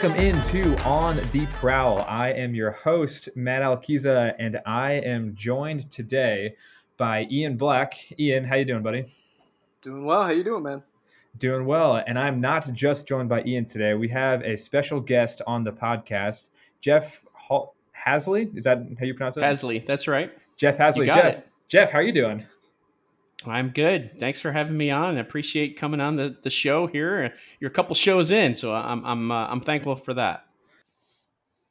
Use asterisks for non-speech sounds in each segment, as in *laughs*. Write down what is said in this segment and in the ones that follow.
Welcome into On the Prowl. I am your host, Matt Alquiza, and I am joined today by Ian Black. Ian, how you doing, buddy? Doing well. How you doing, man? Doing well. And I'm not just joined by Ian today. We have a special guest on the podcast, Jeff Haseley. Is that how you pronounce it? Haseley. That's right. Jeff Haseley. Jeff. It. Jeff, how are you doing? I'm good. Thanks for having me on. I appreciate coming on the, the show here. You're a couple shows in, so I'm I'm uh, I'm thankful for that.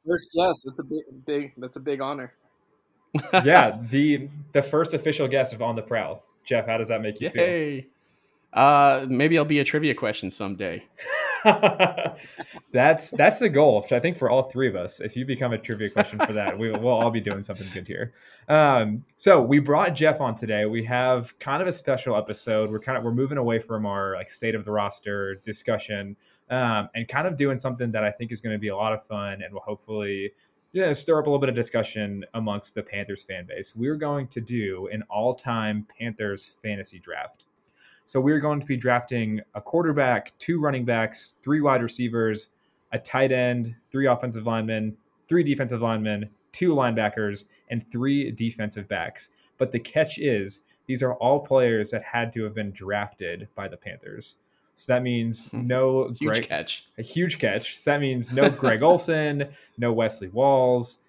First guest. That's a big big. That's a big honor. *laughs* yeah, the the first official guest of On the Prowl. Jeff, how does that make you Yay. feel? Uh, maybe I'll be a trivia question someday. *laughs* *laughs* that's that's the goal. I think for all three of us, if you become a trivia question for that, we, will all be doing something good here. Um, so we brought Jeff on today. We have kind of a special episode. We're kind of we're moving away from our like state of the roster discussion um, and kind of doing something that I think is going to be a lot of fun and will hopefully yeah, stir up a little bit of discussion amongst the Panthers fan base. We're going to do an all-time Panthers fantasy draft. So we're going to be drafting a quarterback, two running backs, three wide receivers, a tight end, three offensive linemen, three defensive linemen, two linebackers, and three defensive backs. But the catch is these are all players that had to have been drafted by the Panthers. So that means hmm. no huge Greg, catch. A huge catch. So that means no *laughs* Greg Olsen, no Wesley Walls.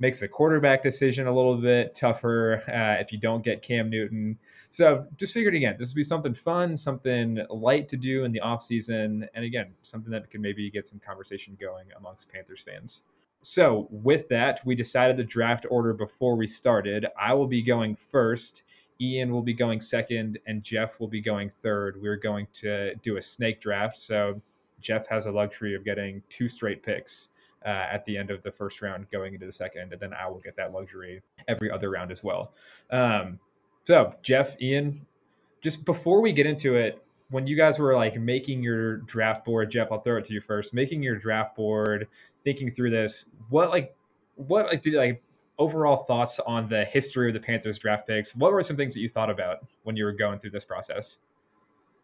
Makes the quarterback decision a little bit tougher uh, if you don't get Cam Newton. So just figured again, this would be something fun, something light to do in the off season, and again, something that could maybe get some conversation going amongst Panthers fans. So with that, we decided the draft order before we started. I will be going first. Ian will be going second, and Jeff will be going third. We're going to do a snake draft. So Jeff has a luxury of getting two straight picks. Uh, at the end of the first round going into the second, and then I will get that luxury every other round as well. Um, so, Jeff, Ian, just before we get into it, when you guys were like making your draft board, Jeff, I'll throw it to you first. Making your draft board, thinking through this, what like, what like did like overall thoughts on the history of the Panthers draft picks? What were some things that you thought about when you were going through this process?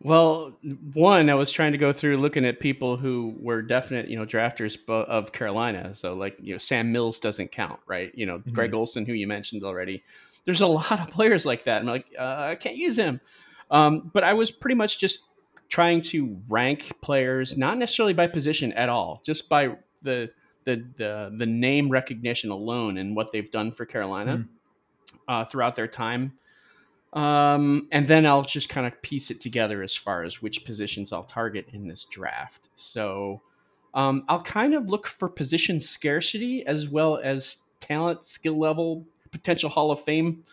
Well, one, I was trying to go through looking at people who were definite, you know, drafters of Carolina. So, like, you know, Sam Mills doesn't count, right? You know, mm-hmm. Greg Olsen, who you mentioned already, there's a *laughs* lot of players like that. I'm like, uh, I can't use him. Um, but I was pretty much just trying to rank players, not necessarily by position at all, just by the the the, the name recognition alone and what they've done for Carolina mm. uh, throughout their time. Um, and then I'll just kind of piece it together as far as which positions I'll target in this draft. So um, I'll kind of look for position scarcity as well as talent, skill level potential Hall of Fame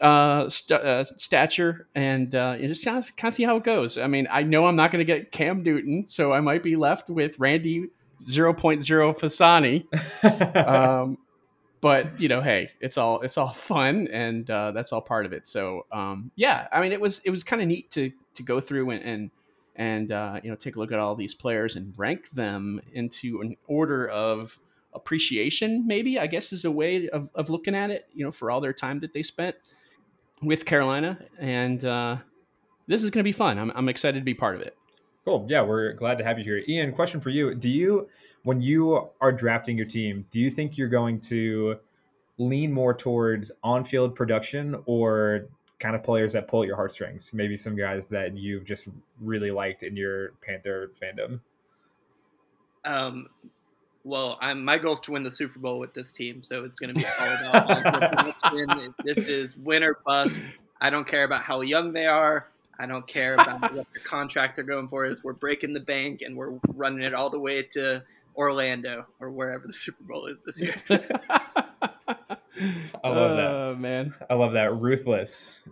uh, st- uh, stature, and uh, just kind of, kind of see how it goes. I mean, I know I'm not going to get Cam Newton, so I might be left with Randy 0.0 Fasani. *laughs* um, but you know, hey, it's all it's all fun, and uh, that's all part of it. So um, yeah, I mean, it was it was kind of neat to to go through and and, and uh, you know take a look at all these players and rank them into an order of appreciation, maybe, I guess is a way of, of looking at it, you know, for all their time that they spent with Carolina. And uh, this is going to be fun. I'm, I'm excited to be part of it. Cool. Yeah, we're glad to have you here. Ian, question for you. Do you, when you are drafting your team, do you think you're going to lean more towards on field production or kind of players that pull at your heartstrings? Maybe some guys that you've just really liked in your Panther fandom? Um, well, I'm my goal is to win the Super Bowl with this team, so it's going to be all about *laughs* This is win or bust. I don't care about how young they are. I don't care about what their *laughs* contract they're going for is. We're breaking the bank and we're running it all the way to Orlando or wherever the Super Bowl is this year. *laughs* I love that. Oh man. I love that. Ruthless.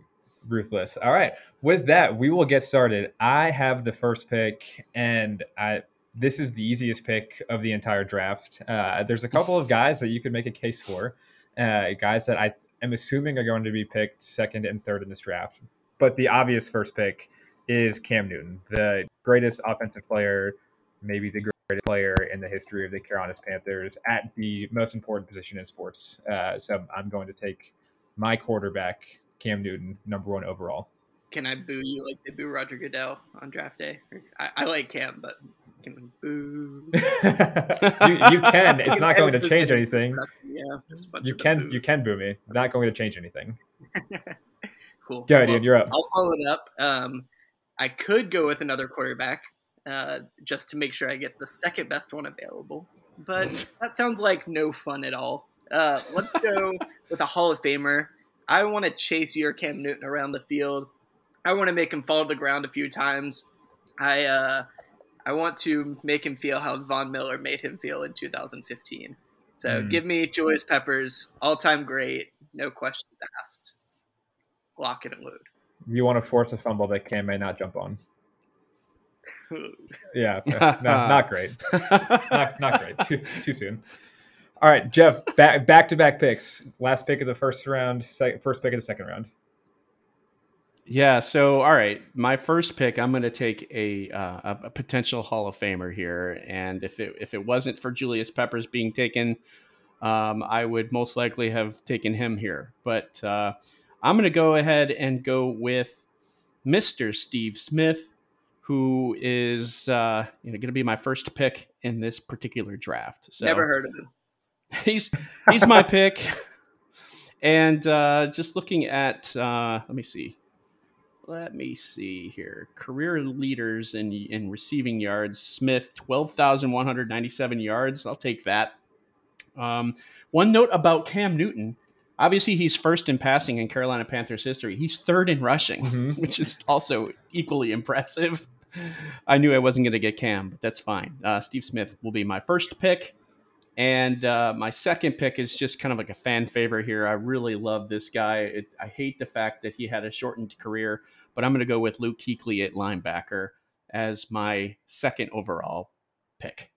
Ruthless. All right. With that, we will get started. I have the first pick and I this is the easiest pick of the entire draft. Uh, there's a couple of guys that you could make a case for, uh, guys that I am assuming are going to be picked second and third in this draft. But the obvious first pick is Cam Newton, the greatest offensive player, maybe the greatest player in the history of the Carolina Panthers at the most important position in sports. Uh, so I'm going to take my quarterback, Cam Newton, number one overall. Can I boo you like they boo Roger Goodell on draft day? I, I like Cam, but *laughs* Can boo. you, you can. It's not going to change anything. Yeah, You can you can boo me. Not going to change anything. cool. Go ahead, Ian. You're up. I'll follow it up. Um, I could go with another quarterback uh, just to make sure I get the second best one available, but *laughs* that sounds like no fun at all. Uh, let's go *laughs* with a Hall of Famer. I want to chase your Cam Newton around the field. I want to make him fall to the ground a few times. I uh, I want to make him feel how Von Miller made him feel in 2015. So Mm. give me Julius Peppers, all time great, no questions asked. Lock it and load. You want to force a fumble that Cam may not jump on. *laughs* Yeah, *laughs* no, not great. Not, not great. Too, too soon. All right, Jeff. Back back to back picks. Last pick of the first round. Sec, first pick of the second round. Yeah. So, all right, my first pick, I'm going to take a, uh, a potential Hall of Famer here, and if it if it wasn't for Julius Peppers being taken, um, I would most likely have taken him here. But uh, I'm going to go ahead and go with Mr. Steve Smith, who is uh, you know going to be my first pick in this particular draft. So Never heard of him. *laughs* he's he's my pick. And uh, just looking at, uh, let me see, let me see here. Career leaders in in receiving yards: Smith, twelve thousand one hundred ninety-seven yards. I'll take that. Um, one note about Cam Newton: obviously, he's first in passing in Carolina Panthers history. He's third in rushing, Mhm. *laughs* which is also equally impressive. I knew I wasn't going to get Cam, but that's fine. Uh, Steve Smith will be my first pick. And uh, my second pick is just kind of like a fan favorite here. I really love this guy. It, I hate the fact that he had a shortened career, but I'm going to go with Luke Kuechly at linebacker as my second overall pick.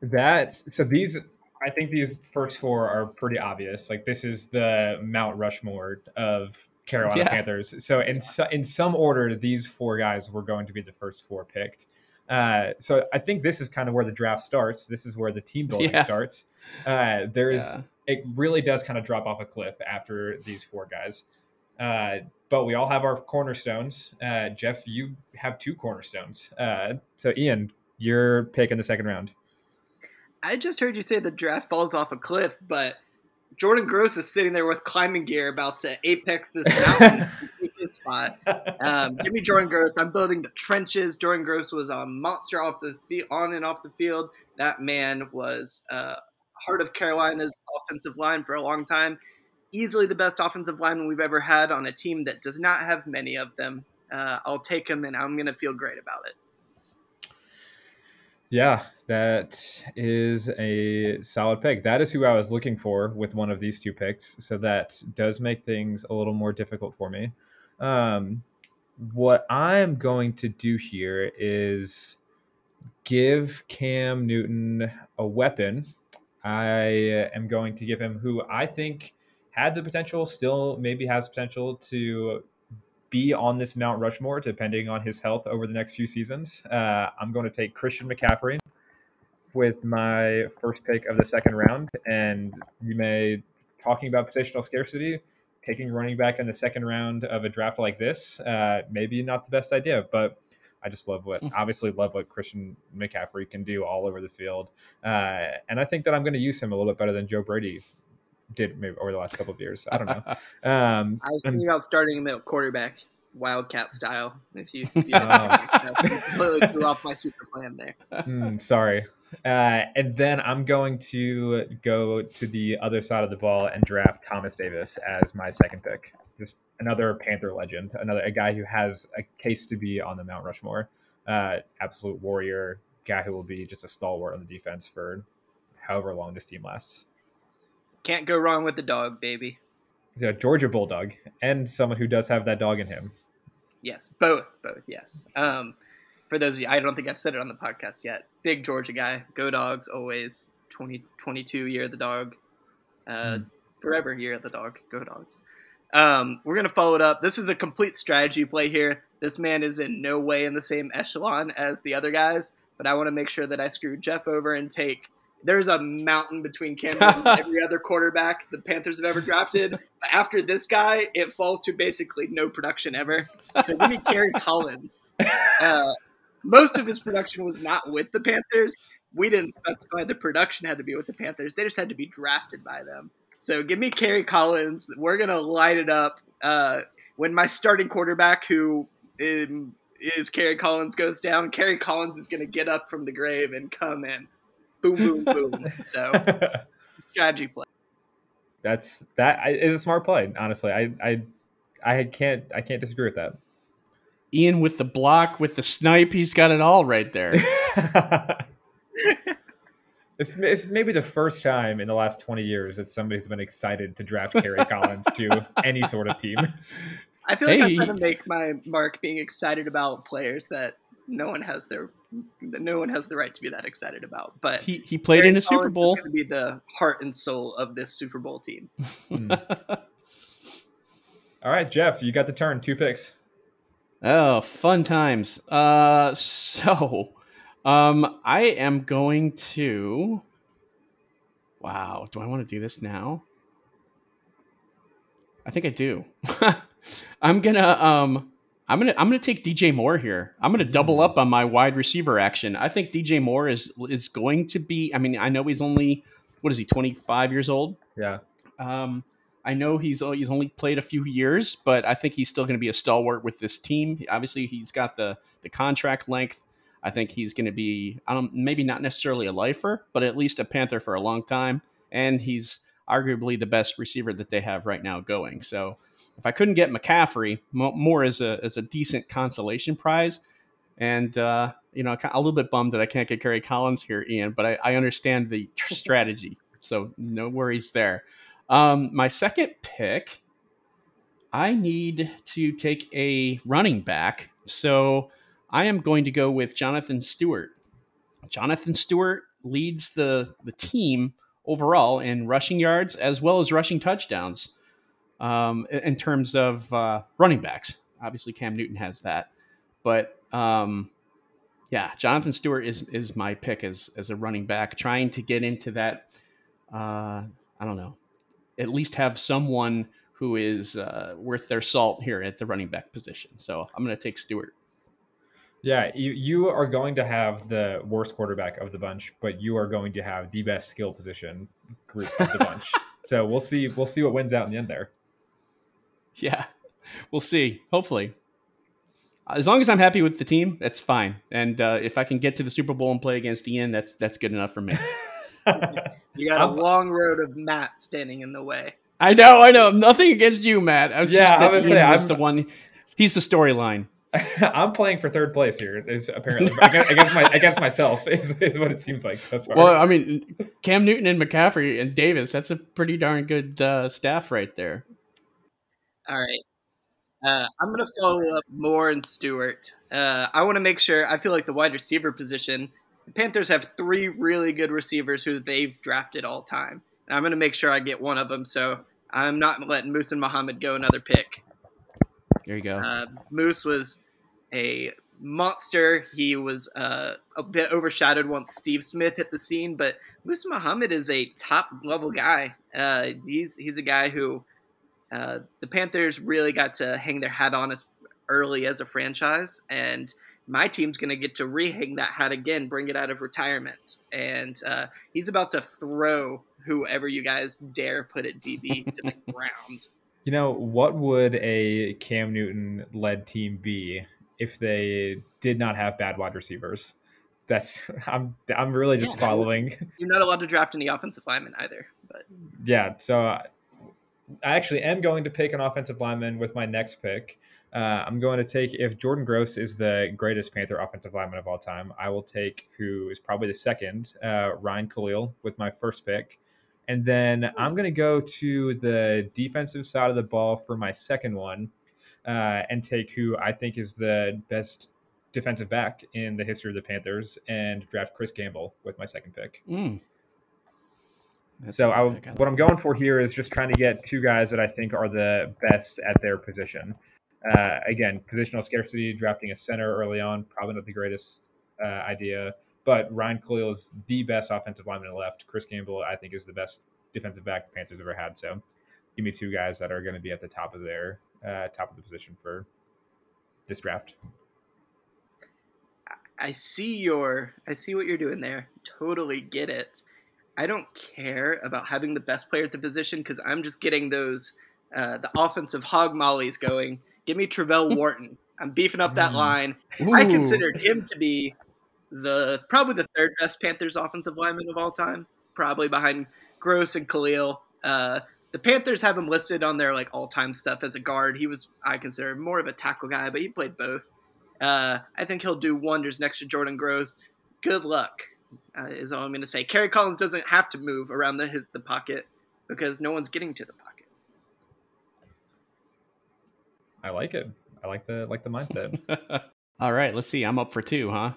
That so these I think these first four are pretty obvious. Like this is the Mount Rushmore of Carolina Yeah. Panthers. So in so, in some order, these four guys were going to be the first four picked. Uh, so I think this is kind of where the draft starts. This is where the team *laughs* building Yeah. starts. Uh, there's Yeah. it really does kind of drop off a cliff after these four guys. Uh, but we all have our cornerstones. Uh, Jeff, you have two cornerstones. Uh, so Ian, your pick in the second round. I just heard you say the draft falls off a cliff, but Jordan Gross is sitting there with climbing gear about to apex this *laughs* mountain spot. *laughs* Um, give me Jordan Gross. I'm building the trenches. Jordan Gross was a monster off the field, on and off the field. That man was uh, heart of Carolina's offensive line for a long time. Easily the best offensive lineman we've ever had on a team that does not have many of them. Uh, I'll take him, and I'm going to feel great about it. Yeah, that is a solid pick. That is who I was looking for with one of these two picks. So that does make things a little more difficult for me. Um, what I'm going to do here is give Cam Newton a weapon. I am going to give him who I think had the potential, still maybe has potential to be on this Mount Rushmore, depending on his health over the next few seasons. Uh, I'm going to take Christian McCaffrey with my first pick of the second round. And you may, talking about positional scarcity, taking running back in the second round of a draft like this, uh, maybe not the best idea, but I just love what, obviously, love what Christian McCaffrey can do all over the field. Uh, and I think that I'm going to use him a little bit better than Joe Brady did maybe over the last couple of years. I don't know. *laughs* Um, I was and- thinking about starting him at quarterback, Wildcat style. If you, if you *laughs* Oh. I *laughs* completely threw off my super plan there. Mm, sorry. Uh, and then I'm going to go to the other side of the ball and draft Thomas Davis as my second pick. Just another Panther legend, another a guy who has a case to be on the Mount Rushmore. Uh, absolute warrior, guy who will be just a stalwart on the defense for however long this team lasts. Can't go wrong with the dog, baby. He's a Georgia Bulldog and someone who does have that dog in him. Yes, both, both. Yes. Um, for those of you, I don't think I've said it on the podcast yet. Big Georgia guy. Go dogs always. 20, 22 year of the dog. Uh, Hmm. Forever year of the dog. Go dogs. Um, we're gonna follow it up. This is a complete strategy play here. This man is in no way in the same echelon as the other guys, but I want to make sure that I screw Jeff over and take. There's a mountain between Cam and *laughs* every other quarterback the Panthers have ever drafted. But after this guy, it falls to basically no production ever. So give me Kerry Collins. *laughs* Uh, most of his production was not with the Panthers. We didn't specify the production had to be with the Panthers. They just had to be drafted by them. So give me Kerry Collins. We're gonna light it up. Uh, when my starting quarterback, who um, is Kerry Collins, goes down, Kerry Collins is gonna get up from the grave and come in. Boom, boom, boom. *laughs* so strategy play. That's that is a smart play. Honestly, I I I can't I can't disagree with that. Ian with the block, with the snipe, he's got it all right there. *laughs* It's, it's maybe the first time in the last 20 years that somebody's been excited to draft Kerry *laughs* Collins to any sort of team. I feel like hey. I'm trying to make my mark being excited about players that no one has their no one has the right to be that excited about. But he, he played Kerry in a Collins Super Bowl. Going to be the heart and soul of this Super Bowl team. mm. *laughs* All right, Jeff, you got the turn. Two picks. Oh, fun times. Uh, so um, I am going to. Wow, do I want to do this now? I think I do. *laughs* I'm gonna um I'm gonna I'm gonna take DJ Moore here. I'm gonna double up on my wide receiver action. I think DJ Moore is is going to be. I mean, I know he's only what is he 25 years old. Yeah. Um, I know he's he's only played a few years, but I think he's still going to be a stalwart with this team. Obviously, he's got the the contract length. I think he's going to be, I don't, maybe not necessarily a lifer, but at least a Panther for a long time. And he's arguably the best receiver that they have right now going. So if I couldn't get McCaffrey, Moore as a as a decent consolation prize, and uh, you know, a little bit bummed that I can't get Kerry Collins here, Ian. But I, I understand the *laughs* strategy, so no worries there. Um, my second pick, I need to take a running back. So I am going to go with Jonathan Stewart. Jonathan Stewart leads the the team overall in rushing yards as well as rushing touchdowns. Um, in terms of uh, running backs, obviously Cam Newton has that, but um, yeah, Jonathan Stewart is is my pick as as a running back, trying to get into that. Uh, I don't know, at least have someone who is uh, worth their salt here at the running back position. So I'm going to take Stewart. Yeah, you, you are going to have the worst quarterback of the bunch, but you are going to have the best skill position group of the bunch. *laughs* so we'll see. We'll see what wins out in the end there. Yeah, we'll see. Hopefully, as long as I'm happy with the team, that's fine. And uh, if I can get to the Super Bowl and play against Ian, that's that's good enough for me. *laughs* you got a long road of Matt standing in the way. I know, I know. Nothing against you, Matt. I was yeah, just I was say, I'm the one. He's the storyline. *laughs* I'm playing for third place here. Is apparently *laughs* against my against myself *laughs* is, is what it seems like. That's well, I mean, Cam Newton and McCaffrey and Davis. That's a pretty darn good uh, staff right there. All right. Uh, I'm going to follow up Moore and Stewart. Uh, I want to make sure. I feel like the wide receiver position. The Panthers have three really good receivers who they've drafted all time. And I'm going to make sure I get one of them. So I'm not letting Muhsin Muhammad go another pick. There you go. Uh, Moose was a monster. He was uh, a bit overshadowed once Steve Smith hit the scene, but Muhsin Muhammad is a top level guy. Uh, he's he's a guy who uh, the Panthers really got to hang their hat on as early as a franchise, and my team's going to get to rehang that hat again, bring it out of retirement, and uh, he's about to throw whoever you guys dare put at DB to the *laughs* ground. You know, what would a Cam Newton led team be if they did not have bad wide receivers? That's *laughs* I'm I'm really just yeah. following. You're not allowed to draft any offensive linemen either, but yeah. So I actually am going to pick an offensive lineman with my next pick. Uh, I'm going to take if Jordan Gross is the greatest Panther offensive lineman of all time. I will take who is probably the second, uh, Ryan Kalil, with my first pick. And then I'm going to go to the defensive side of the ball for my second one uh, and take who I think is the best defensive back in the history of the Panthers and draft Chris Gamble with my second pick. Mm. So I, what I'm going for here is just trying to get two guys that I think are the best at their position. Uh, again, positional scarcity, drafting a center early on, probably not the greatest uh, idea. But Ryan Kalil is the best offensive lineman left. Chris Gamble, I think, is the best defensive back the Panthers ever had. So give me two guys that are going to be at the top of their uh, top of the position for this draft. I see your I see what you're doing there. Totally get it. I don't care about having the best player at the position because I'm just getting those uh, the offensive hog mollies going. Give me Travelle *laughs* Wharton. I'm beefing up that Mm. line. Ooh. I considered him to be the probably the third best Panthers offensive lineman of all time, probably behind Gross and Kalil. Uh, the Panthers have him listed on their like all time stuff as a guard. He was I consider more of a tackle guy, but he played both. Uh, I think he'll do wonders next to Jordan Gross. Good luck, uh, is all I'm going to say. Kerry Collins doesn't have to move around the his, the pocket because no one's getting to the pocket. I like it. I like the like the mindset. *laughs* All right, let's see. I'm up for two, huh?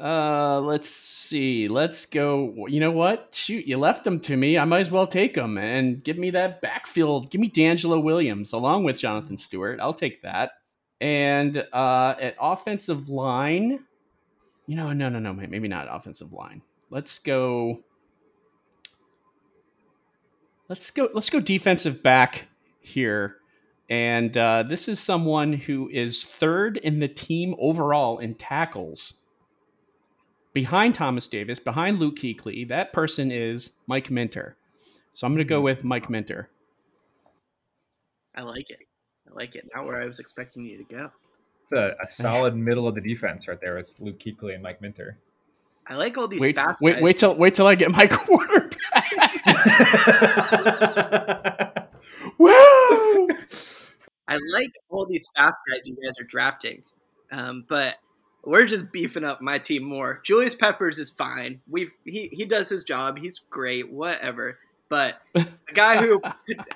Uh, let's see. Let's go. You know what? Shoot, you left them to me. I might as well take them and give me that backfield. Give me DeAngelo Williams along with Jonathan Stewart. I'll take that. And uh, at offensive line, you know, no, no, no, maybe not offensive line. Let's go. Let's go. Let's go defensive back here. And uh, this is someone who is third in the team overall in tackles. Behind Thomas Davis, behind Luke Kuechly, that person is Mike Minter. So I'm going to go with Mike Minter. I like it. I like it. Not where I was expecting you to go. It's a, a solid middle of the defense right there with Luke Kuechly and Mike Minter. I like all these Wait, fast wait, guys. wait till wait till I get my *laughs* quarterback. *laughs* Woo! I like all these fast guys you guys are drafting, um, but we're just beefing up my team more. Julius Peppers is fine. We've he he does his job. He's great. Whatever. But *laughs* a guy who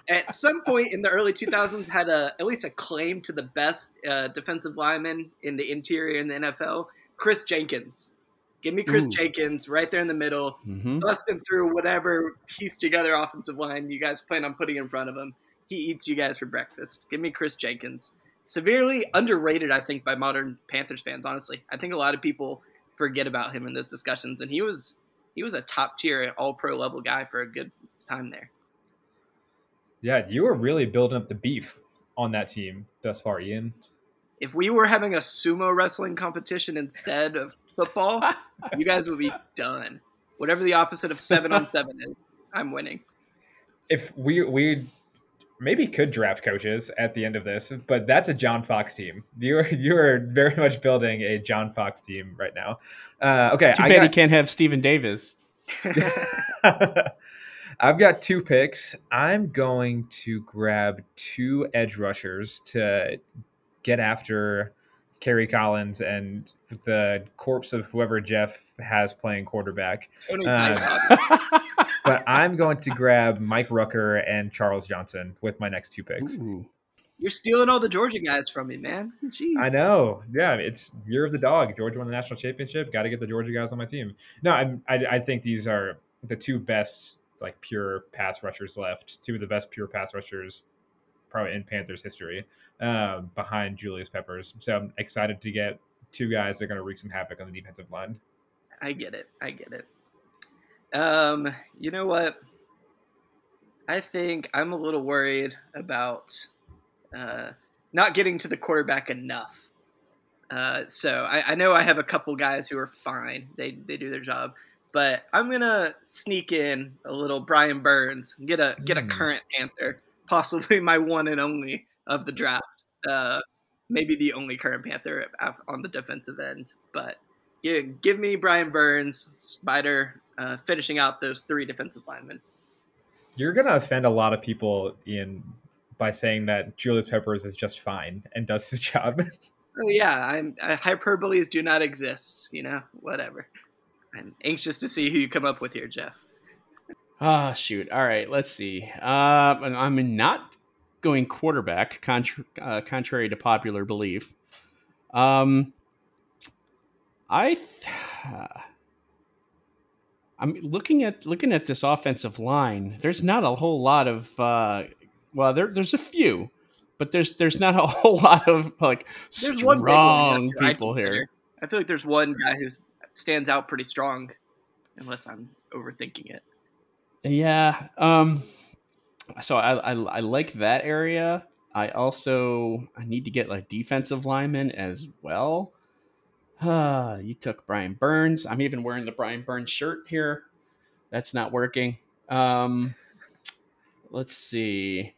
at some point in the early 2000s had a at least a claim to the best uh, defensive lineman in the interior in the NFL, Chris Jenkins. Give me Chris Ooh. Jenkins right there in the middle, Mhm. busting through whatever piece together offensive line you guys plan on putting in front of him. He eats you guys for breakfast. Give me Chris Jenkins. Severely underrated, I think, by modern Panthers fans. Honestly, I think a lot of people forget about him in those discussions, and he was he was a top tier, all pro level guy for a good time there. Yeah, you were really building up the beef on that team thus far, Ian. If we were having a sumo wrestling competition instead of football, *laughs* you guys would be done. Whatever the opposite of seven on seven is, I'm winning. If we we maybe could draft coaches at the end of this, but that's a John Fox team. You're *laughs* you're very much building a John Fox team right now. Uh, okay, Too I bad got- he can't have Stephen Davis. *laughs* I've got two picks. I'm going to grab two edge rushers to get after Kerry Collins and the corpse of whoever Jeff has playing quarterback. Tony Uh, *laughs* Python. But I'm going to grab Mike Rucker and Charles Johnson with my next two picks. Ooh. You're stealing all the Georgia guys from me, man. Jeez. I know. Yeah, it's year of the dog. Georgia won the national championship. Got to get the Georgia guys on my team. No, I'm, I, I think these are the two best like pure pass rushers left. Two of the best pure pass rushers probably in Panthers history, um, behind Julius Peppers. So I'm excited to get two guys that are going to wreak some havoc on the defensive line. I get it. I get it. Um, you know what? I think I'm a little worried about uh, not getting to the quarterback enough. Uh, so I, I know I have a couple guys who are fine. They they do their job, but I'm gonna sneak in a little Brian Burns, get a get a Hmm. current Panther, *laughs* possibly my one and only of the draft. Uh, maybe the only current Panther on the defensive end, but yeah, give me Brian Burns, Spider, uh, finishing out those three defensive linemen. You're going to offend a lot of people in by saying that Julius Peppers is just fine and does his *laughs* job. Oh yeah, I'm uh, hyperboles do not exist. You know, whatever. I'm anxious to see who you come up with here, Jeff. Ah, shoot. All right, let's see. Uh, I'm not going quarterback, contra- uh, contrary to popular belief. Um, I, th- I'm looking at looking at this offensive line. There's not a whole lot of, uh, well, there, there's a few, but there's there's not a *laughs* whole lot of like There's one big one strong I people here. consider. I feel like there's one guy who stands out pretty strong, unless I'm overthinking it. Yeah. Um. So I, I I like that area. I also I need to get like defensive linemen as well. Uh, *sighs* you took Brian Burns. I'm even wearing the Brian Burns shirt here. That's not working. Um, let's see.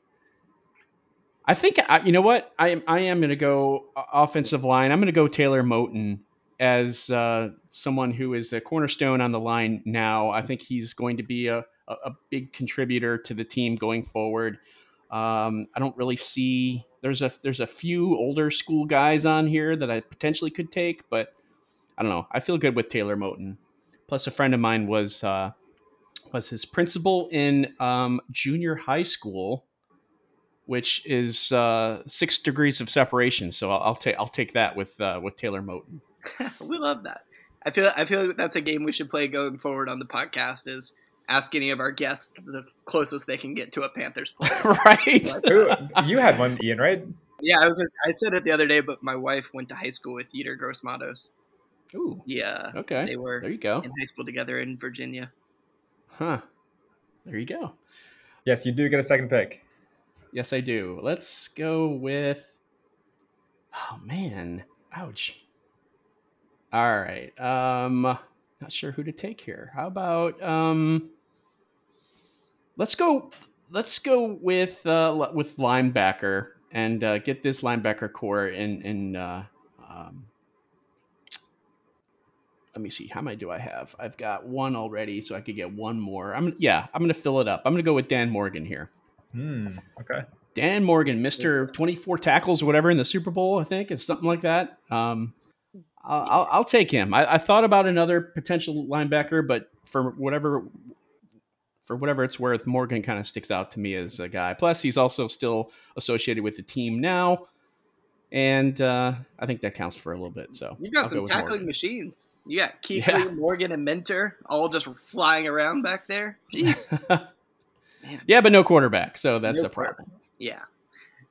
I think I, you know what I am. I am going to go offensive line. I'm going to go Taylor Moton as uh, someone who is a cornerstone on the line now. I think he's going to be a, a big contributor to the team going forward. Um, I don't really see there's a there's a few older school guys on here that I potentially could take, but I don't know. I feel good with Taylor Moton. Plus, a friend of mine was uh, was his principal in um, junior high school, which is uh, six degrees of separation. So I'll, I'll take I'll take that with uh, with Taylor Moton. *laughs* we love that. I feel I feel that's a game we should play going forward on the podcast. Is ask any of our guests the closest they can get to a Panthers *laughs* player. right. Who, you had one, Ian, right? Yeah, I was. Just, I said it the other day, but my wife went to high school with Yetur Gross-Matos. Ooh. Yeah. Okay. They were there. You go. In high school together in Virginia. Huh. There you go. Yes, you do get a second pick. Yes, I do. Let's go with. Oh man! Ouch. All right. Um, not sure who to take here. How about um? Let's go. Let's go with uh with linebacker and uh, get this linebacker core in in. Uh, um, let me see how many do I have? I've got one already, so I could get one more. I'm yeah, I'm gonna fill it up. I'm gonna go with Dan Morgan here. Hmm. Okay. Dan Morgan, Mister 24 tackles or whatever in the Super Bowl, I think it's something like that. Um, I'll, I'll, I'll take him. I, I, thought about another potential linebacker, but for whatever for whatever it's worth, Morgan kind of sticks out to me as a guy. Plus, he's also still associated with the team now and uh, I think that counts for a little bit. So you got I'll some go tackling Morgan. machines. You got Kuechly, yeah. *laughs* Morgan, and Minter all just flying around back there. Jeez. *laughs* yeah, but no quarterback, so that's no a problem. Yeah.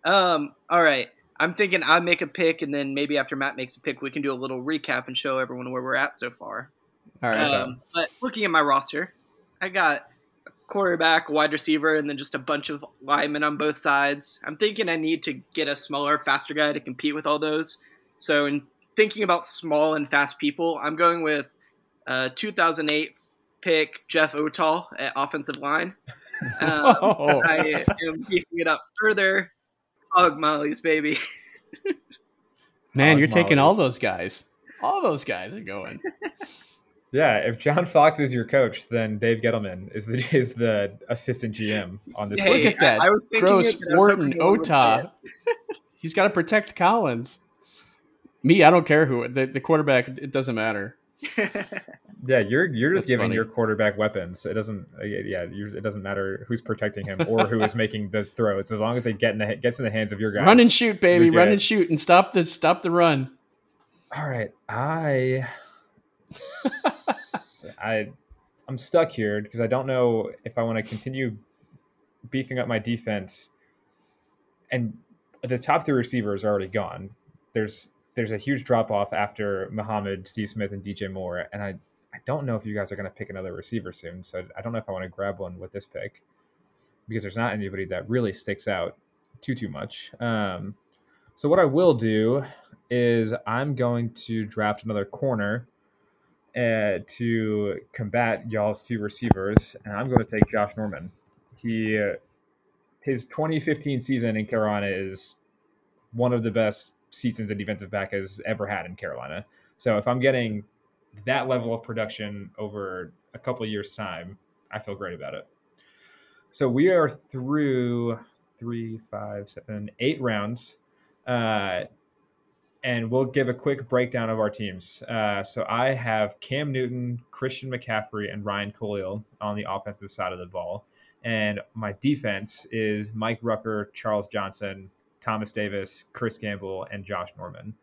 Um. All right. I'm thinking I make a pick, and then maybe after Matt makes a pick, we can do a little recap and show everyone where we're at so far. All right. Um, but looking at my roster, I got quarterback, wide receiver, and then just a bunch of linemen on both sides. I'm thinking I need to get a smaller, faster guy to compete with all those. So, in thinking about small and fast people, I'm going with uh, 2008 pick Jeff Otah at offensive line. Um, *laughs* oh. I am beefing it up further. Hog Molly's baby. *laughs* Man, Hog you're Molly's. taking all those guys. All those guys are going. *laughs* Yeah, if John *laughs* Fox is your coach, then Dave Gettleman is the *laughs* is the assistant GM on this. Hey, Look at that. I, I was Gross, it, Wharton, Otah. *laughs* He's got to protect Collins. Me, I don't care who the, the quarterback. It doesn't matter. yeah, you're you're just That's giving funny. your quarterback weapons. It doesn't. Uh, yeah, it doesn't matter who's protecting him or who is making the throws. As long as they get in the gets in the hands of your guys. Run and shoot, baby. Run and shoot, and stop the stop the run. All right, I I I'm stuck here because I don't know if I want to continue beefing up my defense. And the top three receivers are already gone. There's there's a huge drop off after Muhammad, Steve Smith, and DJ Moore, and I I don't know if you guys are going to pick another receiver soon. So I don't know if I want to grab one with this pick because there's not anybody that really sticks out too too much. Um, so what I will do is I'm going to draft another corner uh, to combat y'all's two receivers, and I'm going to take Josh Norman. He uh, his 2015 season in Carolina is one of the best seasons a defensive back has ever had in Carolina. So if I'm getting that level of production over a couple years' time, I feel great about it. So we are through three, five, seven, eight rounds. Uh, and we'll give a quick breakdown of our teams. Uh, so I have Cam Newton, Christian McCaffrey, and Ryan Kalil on the offensive side of the ball. And my defense is Mike Rucker, Charles Johnson, Thomas Davis, Chris Gamble, and Josh Norman.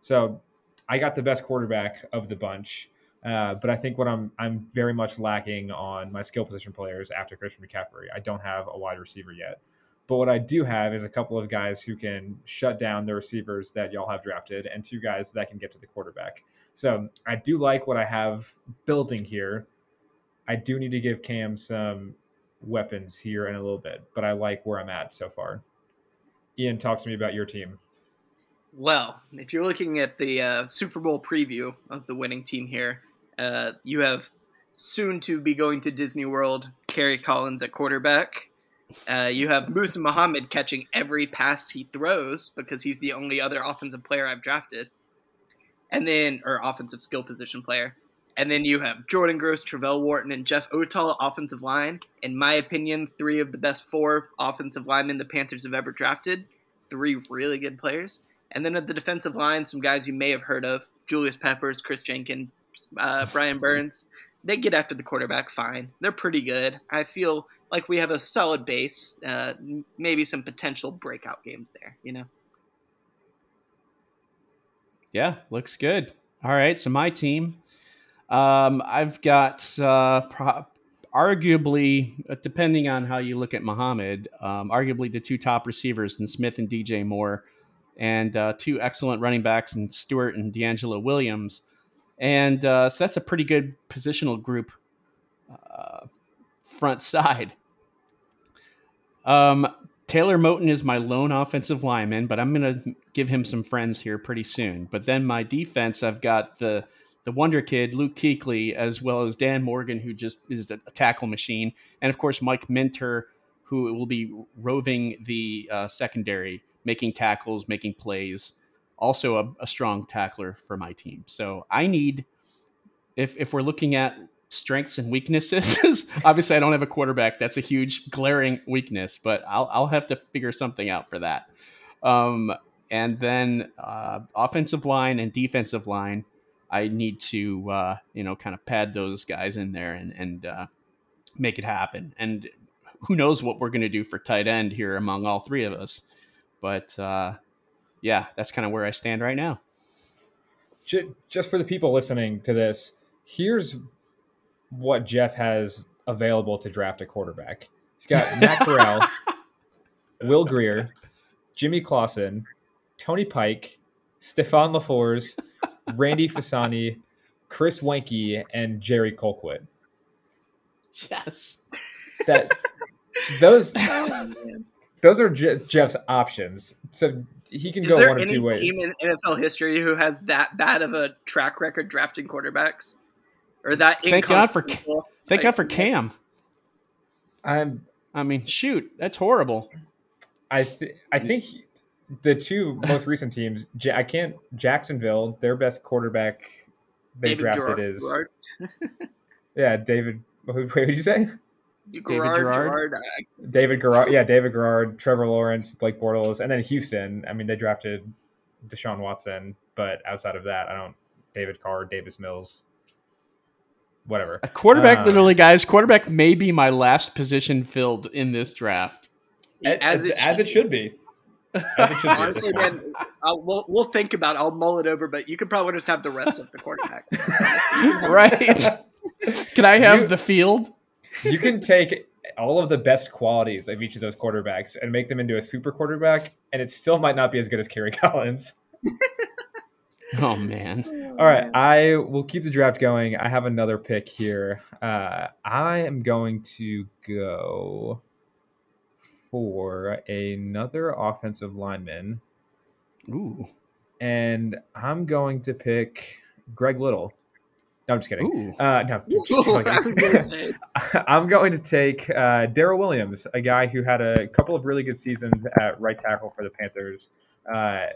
So I got the best quarterback of the bunch. Uh, but I think what I'm I'm very much lacking on my skill position players after Christian McCaffrey. I don't have a wide receiver yet. But what I do have is a couple of guys who can shut down the receivers that y'all have drafted and two guys that can get to the quarterback. So I do like what I have building here. I do need to give Cam some weapons here in a little bit, but I like where I'm at so far. Ian, talk to me about your team. Well, if you're looking at the uh, Super Bowl preview of the winning team here, uh, you have soon to be going to Disney World, Kerry Collins at quarterback. Uh, you have Muhsin Muhammad catching every pass he throws because he's the only other offensive player I've drafted. And then, or offensive skill position player. And then you have Jordan Gross, Travelle Wharton, and Jeff Otah, offensive line. In my opinion, three of the best four offensive linemen the Panthers have ever drafted. Three really good players. And then at the defensive line, some guys you may have heard of Julius Peppers, Chris Jenkins, uh, Brian Burns. They get after the quarterback fine. They're pretty good. I feel like we have a solid base, uh, maybe some potential breakout games there, you know? Yeah, looks good. All right, so my team, um, I've got uh, pro- arguably, uh, depending on how you look at Muhammad, um, arguably the two top receivers in Smith and DJ Moore, and uh, two excellent running backs in Stewart and DeAngelo Williams. And uh, so that's a pretty good positional group uh, front side. Um, Taylor Moton is my lone offensive lineman, but I'm going to give him some friends here pretty soon. But then my defense, I've got the the wonder kid Luke Kuechly, as well as Dan Morgan, who just is a tackle machine, and of course Mike Minter, who will be roving the uh, secondary, making tackles, making plays. Also a, a strong tackler for my team. So I need, if if we're looking at strengths and weaknesses. *laughs* Obviously, I don't have a quarterback. That's a huge glaring weakness, but I'll I'll have to figure something out for that. Um, and then uh, offensive line and defensive line, I need to uh, you know kind of pad those guys in there and and uh, make it happen. And who knows what we're going to do for tight end here among all three of us, but uh, yeah, that's kind of where I stand right now. Just for the people listening to this, here's what Jeff has available to draft a quarterback. He's got *laughs* Matt Corral, Will Grier, Jimmy Clausen, Tony Pike, Stefan LeFors, Randy *laughs* Fasani, Chris Weinke, and Jerry Colquitt. Yes. That those *laughs* oh, those are Je- Jeff's options. So he can Is go there one of any two ways. team in NFL history who has that bad of a track record drafting quarterbacks? or that. Thank God for thank God for Cam. I'm. I mean, shoot, that's horrible. I th- I think he, the two *laughs* most recent teams, I can't Jacksonville, their best quarterback they David drafted Gerard, is yeah David. Wait, what did you say? Gerard, David Gerard. Gerard David Garrard, yeah, David Garrard, Trevor Lawrence, Blake Bortles, and then Houston. I mean, they drafted Deshaun Watson, but outside of that, I don't. David Carr, Davis Mills, whatever. A quarterback, uh, literally, guys. Quarterback may be my last position filled in this draft. As, as it, as it should be. As it should be. Honestly, man, I'll, we'll, we'll think about. it. I'll mull it over, but you could probably just have the rest of the quarterbacks. *laughs* right? *laughs* Can I have you, the field? You can take all of the best qualities of each of those quarterbacks and make them into a super quarterback, and it still might not be as good as Kerry *laughs* Collins. *laughs* Oh man. All right, I will keep the draft going. I have another pick here. Uh, I am going to go for another offensive lineman. Ooh. And I'm going to pick Greg Little. No, I'm just kidding. Uh, no, *laughs* just *laughs* I'm going to take uh, Daryl Williams, a guy who had a couple of really good seasons at right tackle for the Panthers. Uh,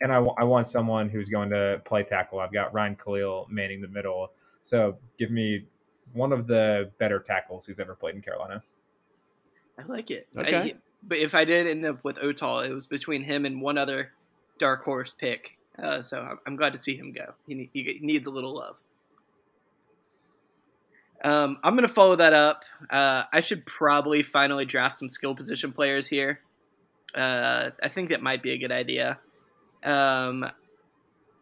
and I, w- I want someone who's going to play tackle. I've got Ryan Kalil manning the middle. So give me one of the better tackles who's ever played in Carolina. I like it. Okay. I, but if I did end up with Otah, it was between him and one other dark horse pick. Uh, so I'm, I'm, glad to see him go. He, he needs a little love. Um, I'm going to follow that up. Uh, I should probably finally draft some skill position players here. Uh, I think that might be a good idea. Um,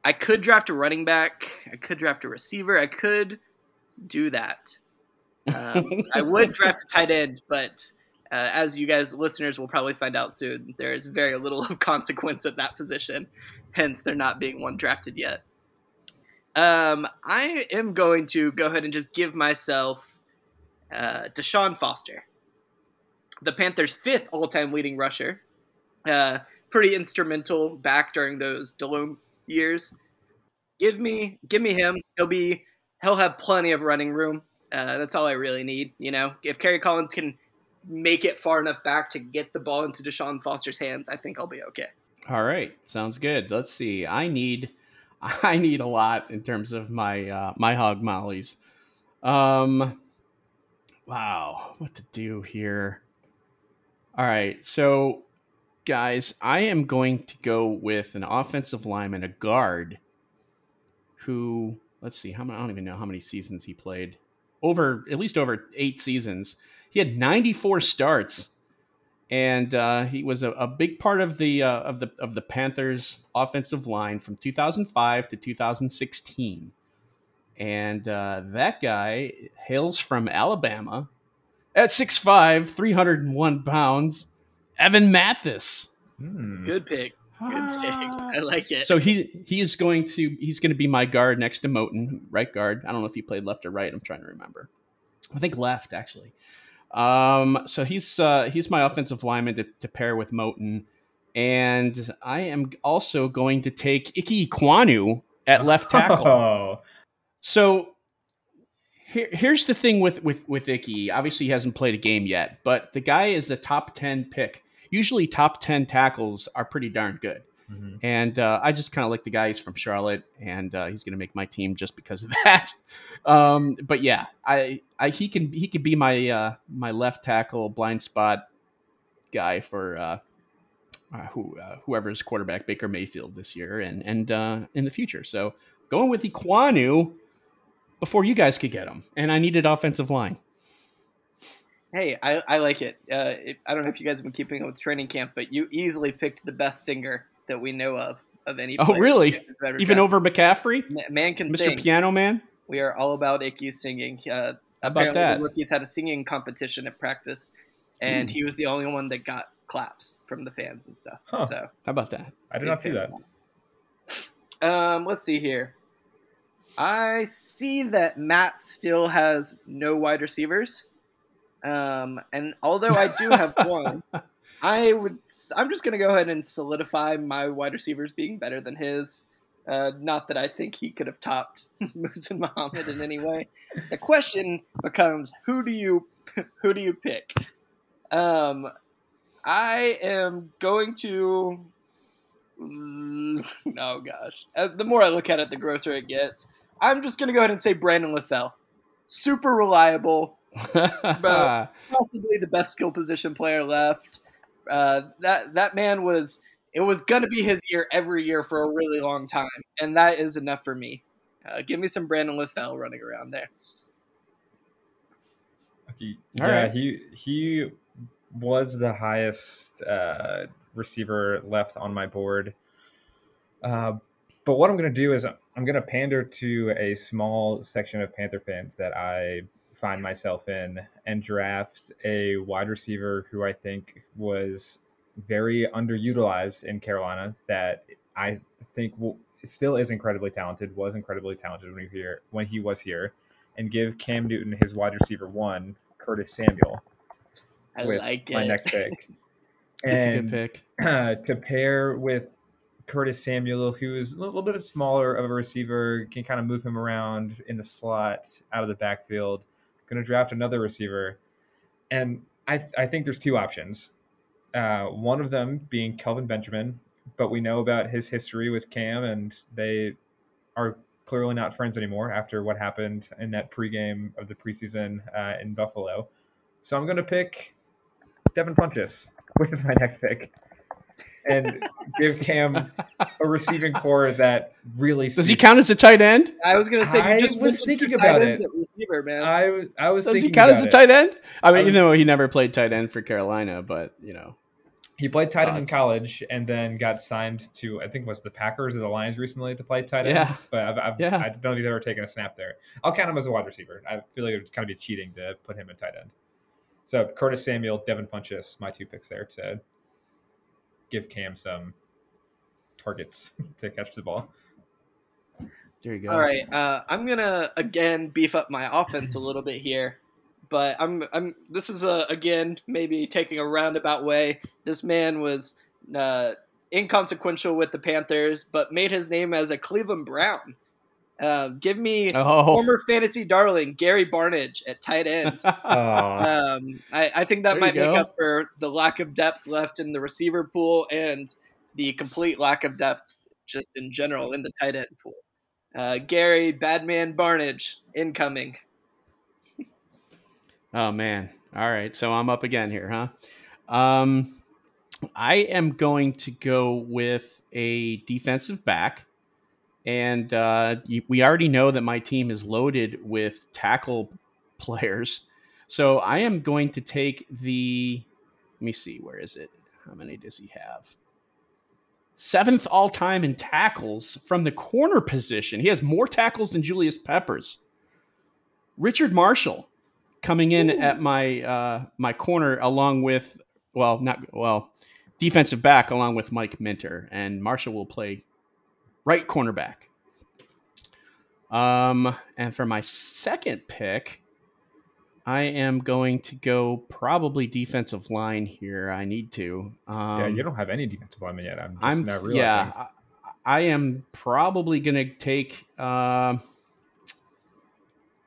I could draft a running back. I could draft a receiver. I could do that. Um, I would *laughs* draft a tight end, but uh, as you guys listeners will probably find out soon, there is very little of *laughs* consequence at that position. Hence, they're not being one drafted yet. Um, I am going to go ahead and just give myself uh, Deshaun Foster, the Panthers' fifth all-time leading rusher. Uh, pretty instrumental back during those Delhomme years. Give me, give me him. He'll be, he'll have plenty of running room. Uh, that's all I really need. You know, if Kerry Collins can make it far enough back to get the ball into Deshaun Foster's hands, I think I'll be okay. All right, sounds good. Let's see. I need, *laughs* I need a lot in terms of my uh, my hog mollies. Um, wow, what to do here? All right, so guys, I am going to go with an offensive lineman, a guard, who let's see, how many? I don't even know how many seasons he played. Over at least over eight seasons. He had 94 starts, and uh, he was a, a, big part of the uh, of the of the Panthers' offensive line from 2005 to 2016. And uh, that guy hails from Alabama at 6'5, 301 pounds. Evan Mathis. Hmm. Good pick. Good pick. I like it. So he he is going to he's going to be my guard next to Moten, right guard. I don't know if he played left or right. I'm trying to remember. I think left actually. Um, so he's uh, he's my offensive lineman to, to pair with Moten, and I am also going to take Ike Ekwonu at *laughs* left tackle. Oh, So here, here's the thing with with with Icky. Obviously, he hasn't played a game yet, but the guy is a top ten pick. Usually, top ten tackles are pretty darn good. Mhm. And uh, I just kind of like the guy. He's from Charlotte, and uh, he's going to make my team just because of *laughs* that. Um, but yeah, I, I he can he can be my uh, my left tackle blind spot guy for uh, uh, who uh, whoever's quarterback Baker Mayfield this year and and uh, in the future. So going with Ekwonu before you guys could get him, and I needed offensive line. Hey, I, I like it. Uh, it. I don't know if you guys have been keeping up with training camp, but you easily picked the best singer that we know of of any. Oh, really? ever Even drafted. over McCaffrey, man can Mr. sing. Mr. Piano Man. We are all about Icky's singing. Uh, How about apparently, that? the rookies had a singing competition at practice, and Ooh. he was the only one that got claps from the fans and stuff. Huh. So How about that? I did not see that. that. Um, let's see here. I see that Matt still has no wide receivers. Um, and although I do have *laughs* one, I would. I'm just gonna go ahead and solidify my wide receivers being better than his. Uh, not that I think he could have topped *laughs* Muhsin Muhammad in any way. The question becomes, who do you *laughs* who do you pick? Um, I am going to. Mm, *laughs* oh gosh, As, the more I look at it, the grosser it gets. I'm just gonna go ahead and say Brandon LaFell, super reliable, possibly the best skill position player left. Uh, that that man was it was gonna be his year every year for a really long time, and that is enough for me. Uh, give me some Brandon LaFell running around there. Okay, yeah, right. he he was the highest uh, receiver left on my board. Uh, but what I'm going to do is I'm going to pander to a small section of Panther fans that I find myself in and draft a wide receiver who I think was very underutilized in Carolina. That I think will, still is incredibly talented. Was incredibly talented when he here when he was here, and give Cam Newton his wide receiver one, Curtis Samuel, I with like my it. next pick. *laughs* That's a and good pick. *clears throat* to pair with Curtis Samuel, who is a little bit smaller of a receiver, can kind of move him around in the slot, out of the backfield. Going to draft another receiver, and I th- I think there's two options. Uh, one of them being Kelvin Benjamin, but we know about his history with Cam, and they are clearly not friends anymore after what happened in that pregame of the preseason uh, in Buffalo. So I'm going to pick Devin Funchess *laughs* with my next pick and give Cam a receiving core that really Does he count as a tight end? I was gonna say I just was thinking about ends it. at receiver, man. I was I was Does he thinking count as a it. tight end? I mean, I even though he never played tight end for Carolina, but you know, He played tight end in college and then got signed to I think it was the Packers or the Lions recently to play tight end. Yeah. But I've, I've, Yeah. I don't think he's ever taken a snap there. I'll count him as a wide receiver. I feel like it would kind of be cheating to put him in tight end. So Curtis Samuel, Devin Funchess, my two picks there to give Cam some targets *laughs* to catch the ball. there you go. All right, uh, I'm gonna again beef up my offense a little bit here, but I'm I'm this is a again maybe taking a roundabout way. This man was uh, inconsequential with the Panthers, but made his name as a Cleveland Brown. Uh, give me Oh, former fantasy darling Gary Barnidge at tight end. *laughs* Aw. Um, I, I think that There might make up for the lack of depth left in the receiver pool and the complete lack of depth just in general in the tight end pool. Uh, Gary Badman Barnidge incoming. *laughs* Oh man. All right. So I'm up again here, huh? Um I am going to go with a defensive back. And uh, we already know that my team is loaded with tackle players. So I am going to take the. Let me see. Where is it? How many does he have? Seventh all time in tackles from the corner position. He has more tackles than Julius Peppers. Richard Marshall coming in at my uh, my corner along with well not well defensive back along with Mike Minter and Marshall will play right cornerback. Um, and for my second pick, I am going to go probably defensive line here. I need to. Um, yeah, you don't have any defensive lineman yet. I'm just I'm now realizing. yeah. I, I am probably gonna take um